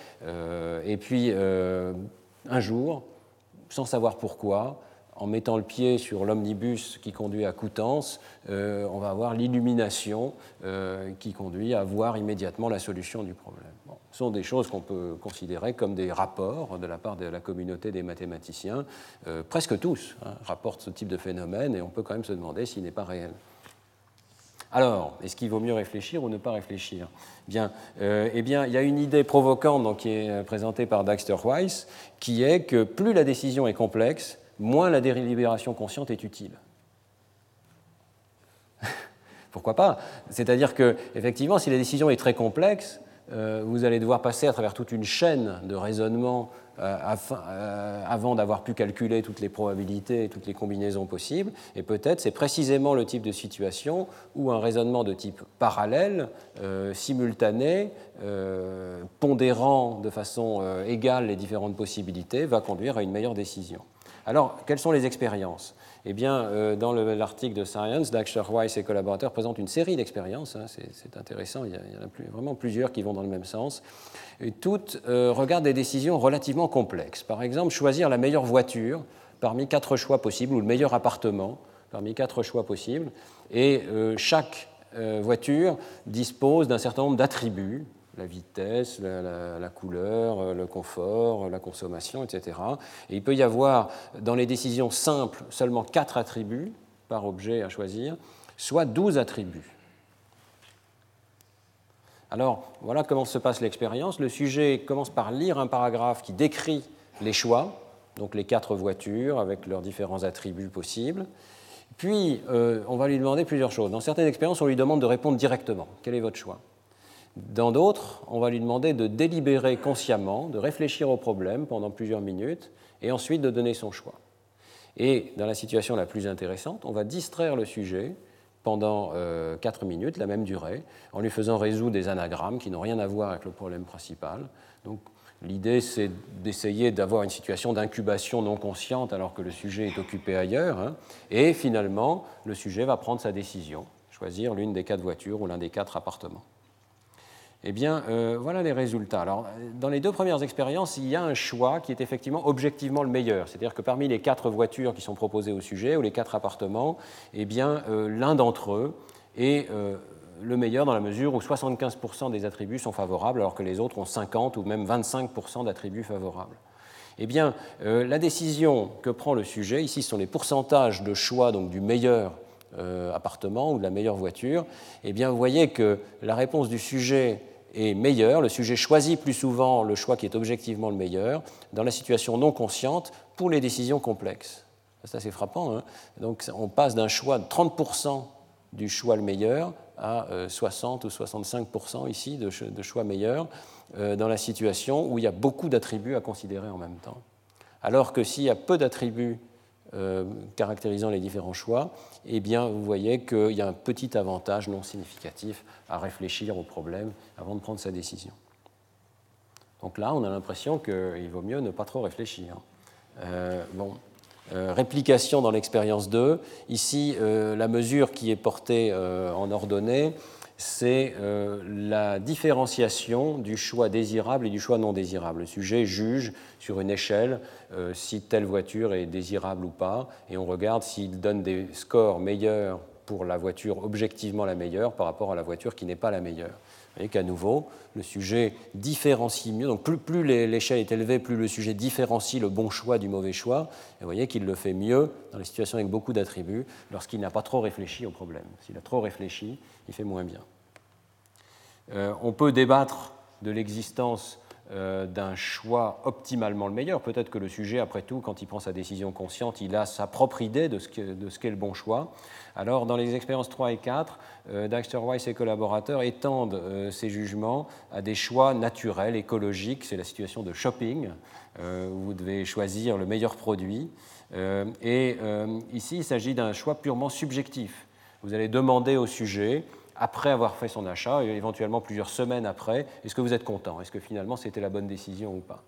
et puis, un jour, sans savoir pourquoi, en mettant le pied sur l'omnibus qui conduit à Coutances, euh, on va avoir l'illumination euh, qui conduit à voir immédiatement la solution du problème. ce sont des choses qu'on peut considérer comme des rapports de la part de la communauté des mathématiciens. Euh, presque tous hein, rapportent ce type de phénomène et on peut quand même se demander s'il n'est pas réel. Alors, est-ce qu'il vaut mieux réfléchir ou ne pas réfléchir? Bien, Eh bien, il y a une idée provocante qui est présentée par Dexter Weiss, qui est que plus la décision est complexe, moins la délibération consciente est utile. Pourquoi pas? C'est-à-dire que, effectivement, si la décision est très complexe, euh, vous allez devoir passer à travers toute une chaîne de raisonnement euh, euh, avant d'avoir pu calculer toutes les probabilités et toutes les combinaisons possibles. Et peut-être c'est précisément le type de situation où un raisonnement de type parallèle, simultané, pondérant de façon égale les différentes possibilités, va conduire à une meilleure décision. Alors, quelles sont les expériences? Eh bien, euh, dans l'article de Science, Daxter Weiss et collaborateurs présentent une série d'expériences. Hein, c'est intéressant, il y, en a vraiment plusieurs qui vont dans le même sens. Et toutes euh, regardent des décisions relativement complexes. Par exemple, choisir la meilleure voiture parmi quatre choix possibles, ou le meilleur appartement parmi quatre choix possibles. Et euh, chaque voiture dispose d'un certain nombre d'attributs la vitesse, la, couleur, euh, le confort, la consommation, etc. Et il peut y avoir dans les décisions simples seulement quatre attributs par objet à choisir, soit 12 attributs. Alors voilà comment se passe l'expérience. Le sujet commence par lire un paragraphe qui décrit les choix, donc les quatre voitures avec leurs différents attributs possibles. Puis euh, on va lui demander plusieurs choses. Dans certaines expériences, on lui demande de répondre directement. Quel est votre choix? Dans d'autres, on va lui demander de délibérer consciemment, de réfléchir au problème pendant plusieurs minutes et ensuite de donner son choix. Et dans la situation la plus intéressante, on va distraire le sujet pendant euh, quatre 4 minutes, la même durée, en lui faisant résoudre des anagrammes qui n'ont rien à voir avec le problème principal. Donc l'idée, c'est d'essayer d'avoir une situation d'incubation non consciente alors que le sujet est occupé ailleurs. Hein. et finalement, le sujet va prendre sa décision, choisir l'une des quatre voitures ou l'un des quatre appartements. Eh bien, euh, voilà les résultats. Alors, dans les deux premières expériences, il y a un choix qui est effectivement objectivement le meilleur. C'est-à-dire que parmi les quatre voitures qui sont proposées au sujet, ou les quatre appartements, eh bien, euh, l'un d'entre eux est euh, le meilleur dans la mesure où 75% des attributs sont favorables, alors que les autres ont 50 ou même 25% d'attributs favorables. Eh bien, la décision que prend le sujet, ici, sont les pourcentages de choix donc, du meilleur appartement ou de la meilleure voiture, eh bien, vous voyez que la réponse du sujet est meilleur, le sujet choisit plus souvent le choix qui est objectivement le meilleur dans la situation non consciente pour les décisions complexes. C'est assez frappant. Hein. Donc on passe d'un choix de 30% du choix le meilleur à 60 euh, ou 65% ici de, choix meilleurs euh, dans la situation où il y a beaucoup d'attributs à considérer en même temps. Alors que s'il y a peu d'attributs euh, caractérisant les différents choix, eh bien, vous voyez qu'il y a un petit avantage non significatif à réfléchir au problème avant de prendre sa décision. Donc là, on a l'impression qu'il vaut mieux ne pas trop réfléchir. Euh, bon, euh, réplication dans l'expérience 2. Ici, la mesure qui est portée en ordonnée, c'est la différenciation du choix désirable et du choix non désirable. Le sujet juge sur une échelle euh, si telle voiture est désirable ou pas, et on regarde s'il donne des scores meilleurs pour la voiture objectivement la meilleure par rapport à la voiture qui n'est pas la meilleure. Vous voyez qu'à nouveau, le sujet différencie mieux. Donc plus, plus l'échelle est élevée, plus le sujet différencie le bon choix du mauvais choix. Et vous voyez qu'il le fait mieux dans les situations avec beaucoup d'attributs lorsqu'il n'a pas trop réfléchi au problème. S'il a trop réfléchi, il fait moins bien. Euh, on peut débattre de l'existence euh, d'un choix optimalement le meilleur. Peut-être que le sujet, après tout, quand il prend sa décision consciente, il a sa propre idée de ce qu'est le bon choix. Alors, dans les expériences 3 et 4, euh, Dexter Weiss et collaborateurs étendent euh, ces jugements à des choix naturels, écologiques. C'est la situation de shopping, où vous devez choisir le meilleur produit. et ici, il s'agit d'un choix purement subjectif. Vous allez demander au sujet, après avoir fait son achat, éventuellement plusieurs semaines après, est-ce que vous êtes content? Est-ce que finalement c'était la bonne décision ou pas?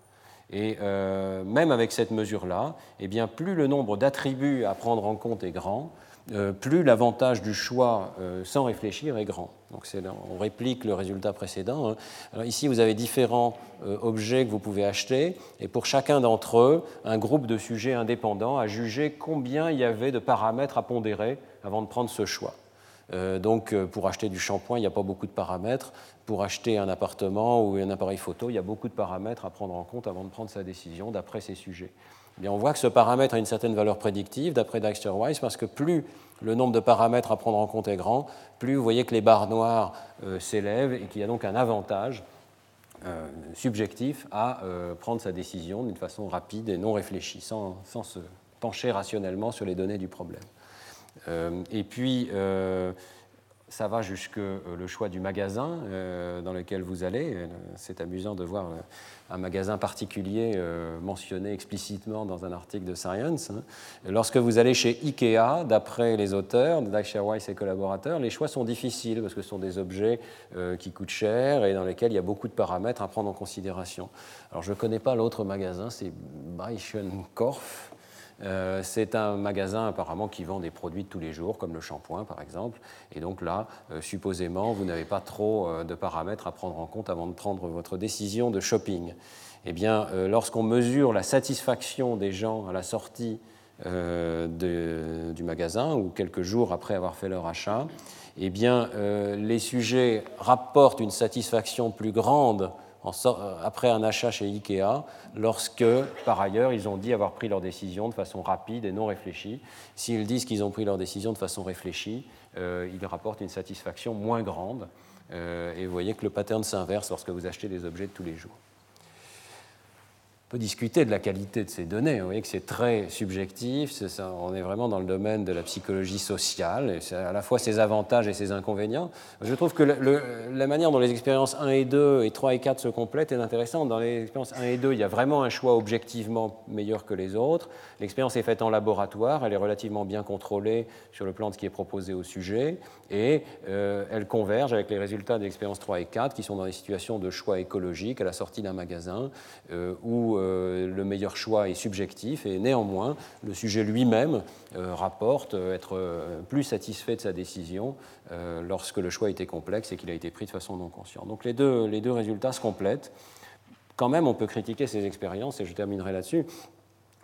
Et euh, même avec cette mesure-là, eh bien, plus le nombre d'attributs à prendre en compte est grand, euh, plus l'avantage du choix euh, sans réfléchir est grand. Donc on réplique le résultat précédent. Hein. Ici, vous avez différents objets que vous pouvez acheter, et pour chacun d'entre eux, un groupe de sujets indépendants a jugé combien il y avait de paramètres à pondérer avant de prendre ce choix. Donc, pour acheter du shampoing, il n'y a pas beaucoup de paramètres pour acheter un appartement ou un appareil photo, il y a beaucoup de paramètres à prendre en compte avant de prendre sa décision d'après ces sujets. Eh on voit que ce paramètre a une certaine valeur prédictive d'après Dijkster-Weiss parce que plus le nombre de paramètres à prendre en compte est grand, plus vous voyez que les barres noires euh, s'élèvent et qu'il y a donc un avantage euh, subjectif à euh, prendre sa décision d'une façon rapide et non réfléchie, sans, sans, se pencher rationnellement sur les données du problème. Et puis, ça va jusque euh, le choix du magasin euh, dans lequel vous allez. Euh, c'est amusant de voir un magasin particulier mentionné explicitement dans un article de Science. Hein. Lorsque vous allez chez IKEA, d'après les auteurs, Dacia Weiss et collaborateurs, les choix sont difficiles parce que ce sont des objets qui coûtent cher et dans lesquels il y a beaucoup de paramètres à prendre en considération. Alors je ne connais pas l'autre magasin, c'est Korf. Euh, c'est un magasin apparemment qui vend des produits de tous les jours, comme le shampoing par exemple. Et donc là, euh, supposément, vous n'avez pas trop euh, de paramètres à prendre en compte avant de prendre votre décision de shopping. Eh bien, lorsqu'on mesure la satisfaction des gens à la sortie du magasin ou quelques jours après avoir fait leur achat, eh bien, les sujets rapportent une satisfaction plus grande euh, après un achat chez Ikea, lorsque, par ailleurs, ils ont dit avoir pris leur décision de façon rapide et non réfléchie. S'ils disent qu'ils ont pris leur décision de façon réfléchie, euh, ils rapportent une satisfaction moins grande. Euh, et vous voyez que le pattern s'inverse lorsque vous achetez des objets de tous les jours discuter de la qualité de ces données. Vous voyez que c'est très subjectif, on est vraiment dans le domaine de la psychologie sociale, et c'est à la fois ses avantages et ses inconvénients. Je trouve que la manière dont les expériences 1 et 2 et 3 et 4 se complètent est intéressante. Dans les expériences 1 et 2, il y a vraiment un choix objectivement meilleur que les autres. L'expérience est faite en laboratoire, elle est relativement bien contrôlée sur le plan de ce qui est proposé au sujet, et euh, elle converge avec les résultats des expériences 3 et 4 qui sont dans des situations de choix écologique à la sortie d'un magasin, euh, euh, le meilleur choix est subjectif et néanmoins le sujet lui-même euh, rapporte être euh, plus satisfait de sa décision lorsque le choix était complexe et qu'il a été pris de façon non consciente. Donc les deux, les deux résultats se complètent. Quand même, on peut critiquer ces expériences et je terminerai là-dessus.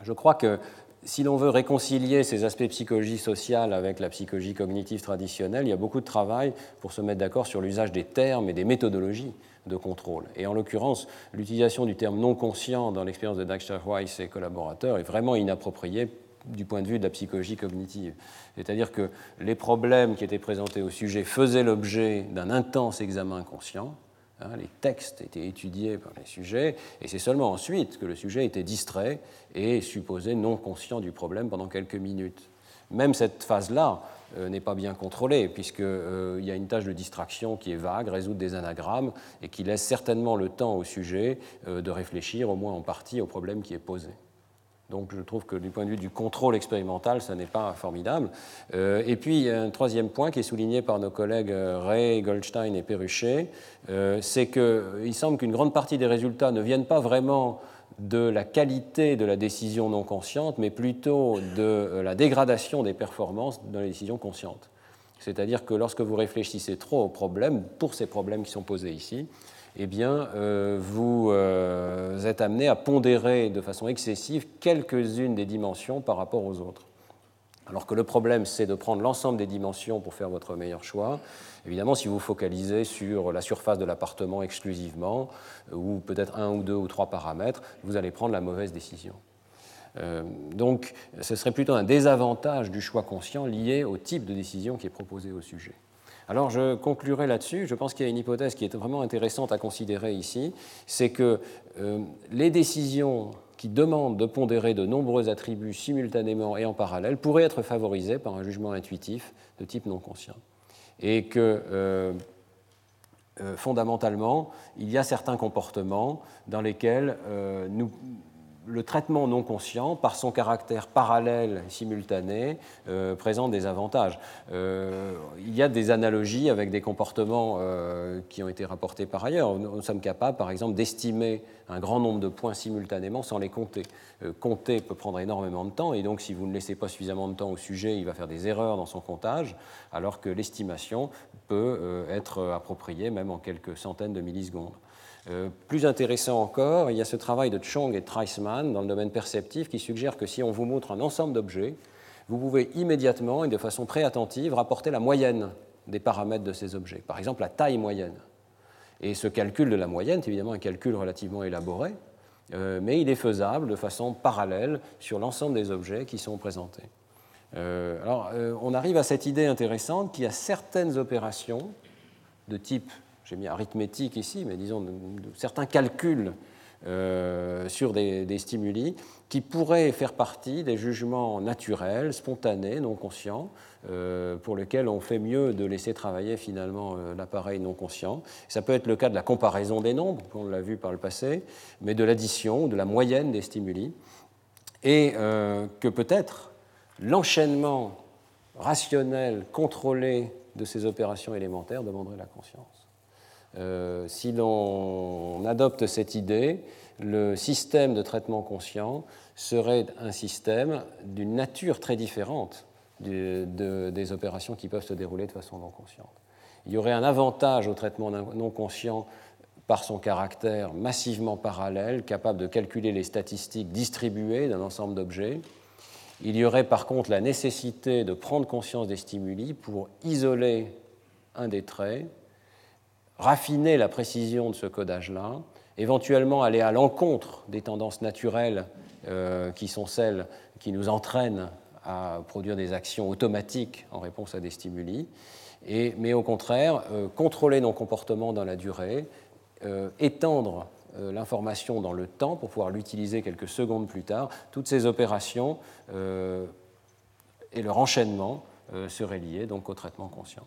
Je crois que si l'on veut réconcilier ces aspects psychologie sociale avec la psychologie cognitive traditionnelle, il y a beaucoup de travail pour se mettre d'accord sur l'usage des termes et des méthodologies de contrôle. Et en l'occurrence, l'utilisation du terme non conscient dans l'expérience de Dexter Weiss et collaborateurs est vraiment inappropriée du point de vue de la psychologie cognitive. C'est-à-dire que les problèmes qui étaient présentés au sujet faisaient l'objet d'un intense examen conscient, hein, les textes étaient étudiés par les sujets, et c'est seulement ensuite que le sujet était distrait et supposé non conscient du problème pendant quelques minutes. Même cette phase-là, euh, n'est pas bien contrôlé, puisqu'il euh, y a une tâche de distraction qui est vague, résoudre des anagrammes, et qui laisse certainement le temps au sujet euh, de réfléchir, au moins en partie, au problème qui est posé. Donc je trouve que du point de vue du contrôle expérimental, ça n'est pas formidable. et puis un troisième point qui est souligné par nos collègues Ray, Goldstein et Perruchet, c'est qu'il semble qu'une grande partie des résultats ne viennent pas vraiment de la qualité de la décision non consciente, mais plutôt de euh, la dégradation des performances dans les décisions conscientes. C'est-à-dire que lorsque vous réfléchissez trop aux problèmes, pour ces problèmes qui sont posés ici, eh bien, euh, vous euh, êtes amené à pondérer de façon excessive quelques-unes des dimensions par rapport aux autres. Alors que le problème, c'est de prendre l'ensemble des dimensions pour faire votre meilleur choix. Évidemment, si vous focalisez sur la surface de l'appartement exclusivement, euh, ou peut-être un ou deux ou trois paramètres, vous allez prendre la mauvaise décision. Donc, ce serait plutôt un désavantage du choix conscient lié au type de décision qui est proposé au sujet. Alors, je conclurai là-dessus. Je pense qu'il y a une hypothèse qui est vraiment intéressante à considérer ici, c'est que euh, les décisions qui demandent de pondérer de nombreux attributs simultanément et en parallèle pourraient être favorisées par un jugement intuitif de type non conscient et que euh, euh, fondamentalement, il y a certains comportements dans lesquels nous le traitement non conscient, par son caractère parallèle, simultané, euh, présente des avantages. Euh, il y a des analogies avec des comportements euh, qui ont été rapportés par ailleurs. Nous, sommes capables, par exemple, d'estimer un grand nombre de points simultanément sans les compter. compter peut prendre énormément de temps, et donc si vous ne laissez pas suffisamment de temps au sujet, il va faire des erreurs dans son comptage, alors que l'estimation peut être appropriée même en quelques centaines de millisecondes. Euh, plus intéressant encore, il y a ce travail de Chong et Treisman dans le domaine perceptif qui suggère que si on vous montre un ensemble d'objets, vous pouvez immédiatement et de façon très attentive rapporter la moyenne des paramètres de ces objets, par exemple la taille moyenne. Et ce calcul de la moyenne est évidemment un calcul relativement élaboré, euh, mais il est faisable de façon parallèle sur l'ensemble des objets qui sont présentés. Euh, alors, on arrive à cette idée intéressante qu'il y a certaines opérations de type j'ai mis arithmétique ici, mais disons certains calculs euh, sur des, stimuli qui pourraient faire partie des jugements naturels, spontanés, non conscients, euh, pour lesquels on fait mieux de laisser travailler finalement euh, l'appareil non conscient. Ça peut être le cas de la comparaison des nombres, on l'a vu par le passé, mais de l'addition de la moyenne des stimuli, et que peut-être l'enchaînement rationnel, contrôlé de ces opérations élémentaires demanderait la conscience. Euh, si l'on adopte cette idée, le système de traitement conscient serait un système d'une nature très différente des opérations qui peuvent se dérouler de façon non consciente. Il y aurait un avantage au traitement non conscient par son caractère massivement parallèle, capable de calculer les statistiques distribuées d'un ensemble d'objets. Il y aurait par contre la nécessité de prendre conscience des stimuli pour isoler un des traits raffiner la précision de ce codage-là, éventuellement aller à l'encontre des tendances naturelles euh, qui sont celles qui nous entraînent à produire des actions automatiques en réponse à des stimuli, et, mais au contraire, euh, contrôler nos comportements dans la durée, euh, étendre l'information dans le temps pour pouvoir l'utiliser quelques secondes plus tard, toutes ces opérations et leur enchaînement seraient liés donc au traitement conscient.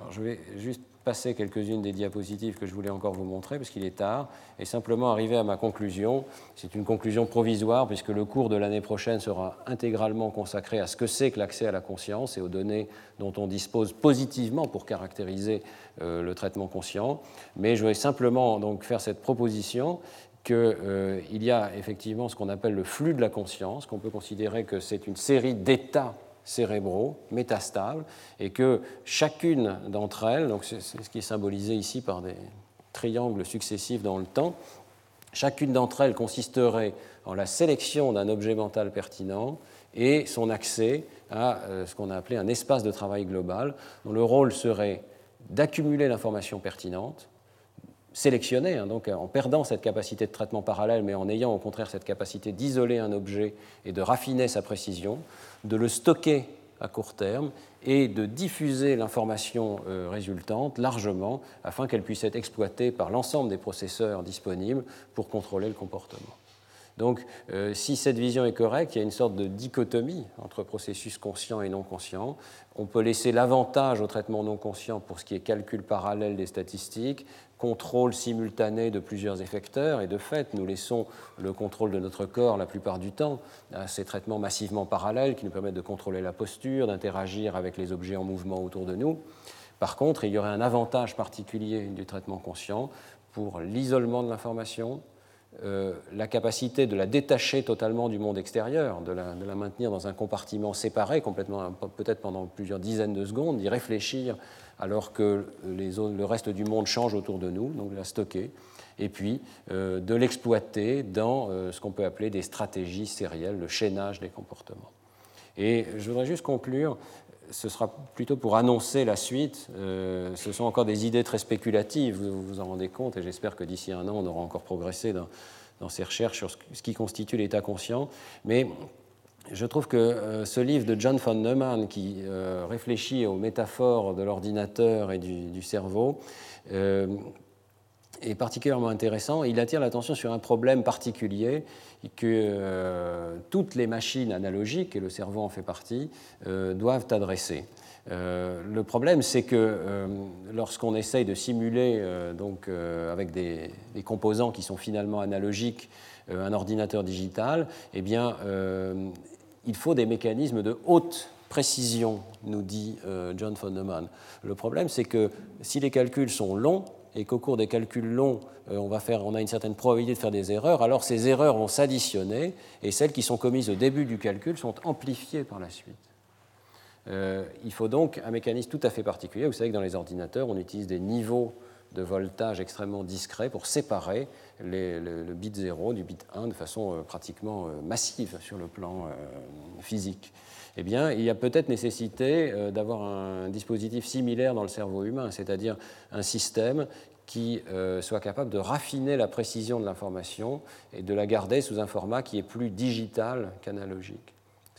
Alors, je vais juste passer quelques-unes des diapositives que je voulais encore vous montrer, parce qu'il est tard, et simplement arriver à ma conclusion. C'est une conclusion provisoire, puisque le cours de l'année prochaine sera intégralement consacré à ce que c'est que l'accès à la conscience et aux données dont on dispose positivement pour caractériser euh, le traitement conscient. Mais je vais simplement donc faire cette proposition qu'il euh, y a effectivement ce qu'on appelle le flux de la conscience, qu'on peut considérer que c'est une série d'états cérébraux, métastables, et que chacune d'entre elles, donc c'est ce qui est symbolisé ici par des triangles successifs dans le temps, chacune d'entre elles consisterait en la sélection d'un objet mental pertinent et son accès à euh, ce qu'on a appelé un espace de travail global, dont le rôle serait d'accumuler l'information pertinente, sélectionner, hein, donc en perdant cette capacité de traitement parallèle, mais en ayant au contraire cette capacité d'isoler un objet et de raffiner sa précision, de le stocker à court terme et de diffuser l'information euh, résultante largement afin qu'elle puisse être exploitée par l'ensemble des processeurs disponibles pour contrôler le comportement. Donc, euh, si cette vision est correcte, il y a une sorte de dichotomie entre processus conscient et non conscient. On peut laisser l'avantage au traitement non conscient pour ce qui est calcul parallèle des statistiques, contrôle simultané de plusieurs effecteurs, et de fait, nous laissons le contrôle de notre corps la plupart du temps à ces traitements massivement parallèles qui nous permettent de contrôler la posture, d'interagir avec les objets en mouvement autour de nous. Par contre, il y aurait un avantage particulier du traitement conscient pour l'isolement de l'information, euh, la capacité de la détacher totalement du monde extérieur, de la, de la maintenir dans un compartiment séparé, complètement, peut-être pendant plusieurs dizaines de secondes, d'y réfléchir alors que le reste du monde change autour de nous, donc la stocker, et puis euh, de l'exploiter dans euh, ce qu'on peut appeler des stratégies sérielles, le chaînage des comportements. Et je voudrais juste conclure, ce sera plutôt pour annoncer la suite, euh, ce sont encore des idées très spéculatives, vous vous en rendez compte, et j'espère que d'ici un an, on aura encore progressé dans, dans ces recherches sur ce qui constitue l'état conscient, mais je trouve que euh, ce livre de John von Neumann, qui euh, réfléchit aux métaphores de l'ordinateur et du, cerveau, euh, est particulièrement intéressant. Il attire l'attention sur un problème particulier que toutes les machines analogiques, et le cerveau en fait partie, doivent adresser. le problème, c'est que lorsqu'on essaye de simuler donc, avec des, des, composants qui sont finalement analogiques un ordinateur digital, eh bien, il faut des mécanismes de haute précision, nous dit John von Neumann. Le problème, c'est que si les calculs sont longs, et qu'au cours des calculs longs, on, va faire, on a une certaine probabilité de faire des erreurs, alors ces erreurs vont s'additionner et celles qui sont commises au début du calcul sont amplifiées par la suite. Euh, il faut donc un mécanisme tout à fait particulier. Vous savez que dans les ordinateurs, on utilise des niveaux de voltage extrêmement discrets pour séparer le, bit 0 du bit 1 de façon euh, pratiquement euh, massive sur le plan physique. Eh bien, il y a peut-être nécessité d'avoir un dispositif similaire dans le cerveau humain, c'est-à-dire un système qui soit capable de raffiner la précision de l'information et de la garder sous un format qui est plus digital qu'analogique.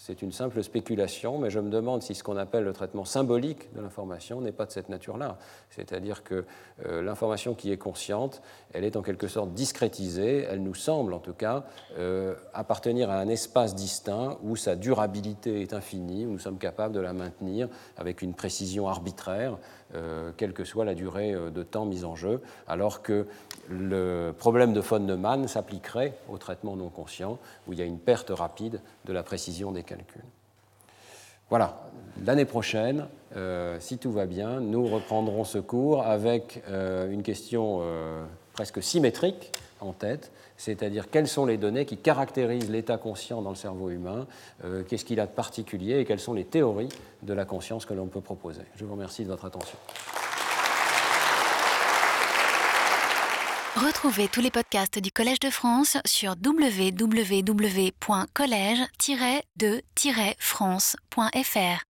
C'est une simple spéculation, mais je me demande si ce qu'on appelle le traitement symbolique de l'information n'est pas de cette nature-là. C'est-à-dire que euh, l'information qui est consciente, elle est en quelque sorte discrétisée, elle nous semble en tout cas euh, appartenir à un espace distinct où sa durabilité est infinie, où nous sommes capables de la maintenir avec une précision arbitraire, euh, quelle que soit la durée de temps mise en jeu, alors que le problème de von Neumann s'appliquerait au traitement non conscient, où il y a une perte rapide de la précision des calculs. Voilà, l'année prochaine, euh, si tout va bien, nous reprendrons ce cours avec euh, une question euh, presque symétrique en tête, c'est-à-dire quelles sont les données qui caractérisent l'état conscient dans le cerveau humain, qu'est-ce qu'il a de particulier et quelles sont les théories de la conscience que l'on peut proposer. Je vous remercie de votre attention. Retrouvez tous les podcasts du Collège de France sur www.collège-de-france.fr.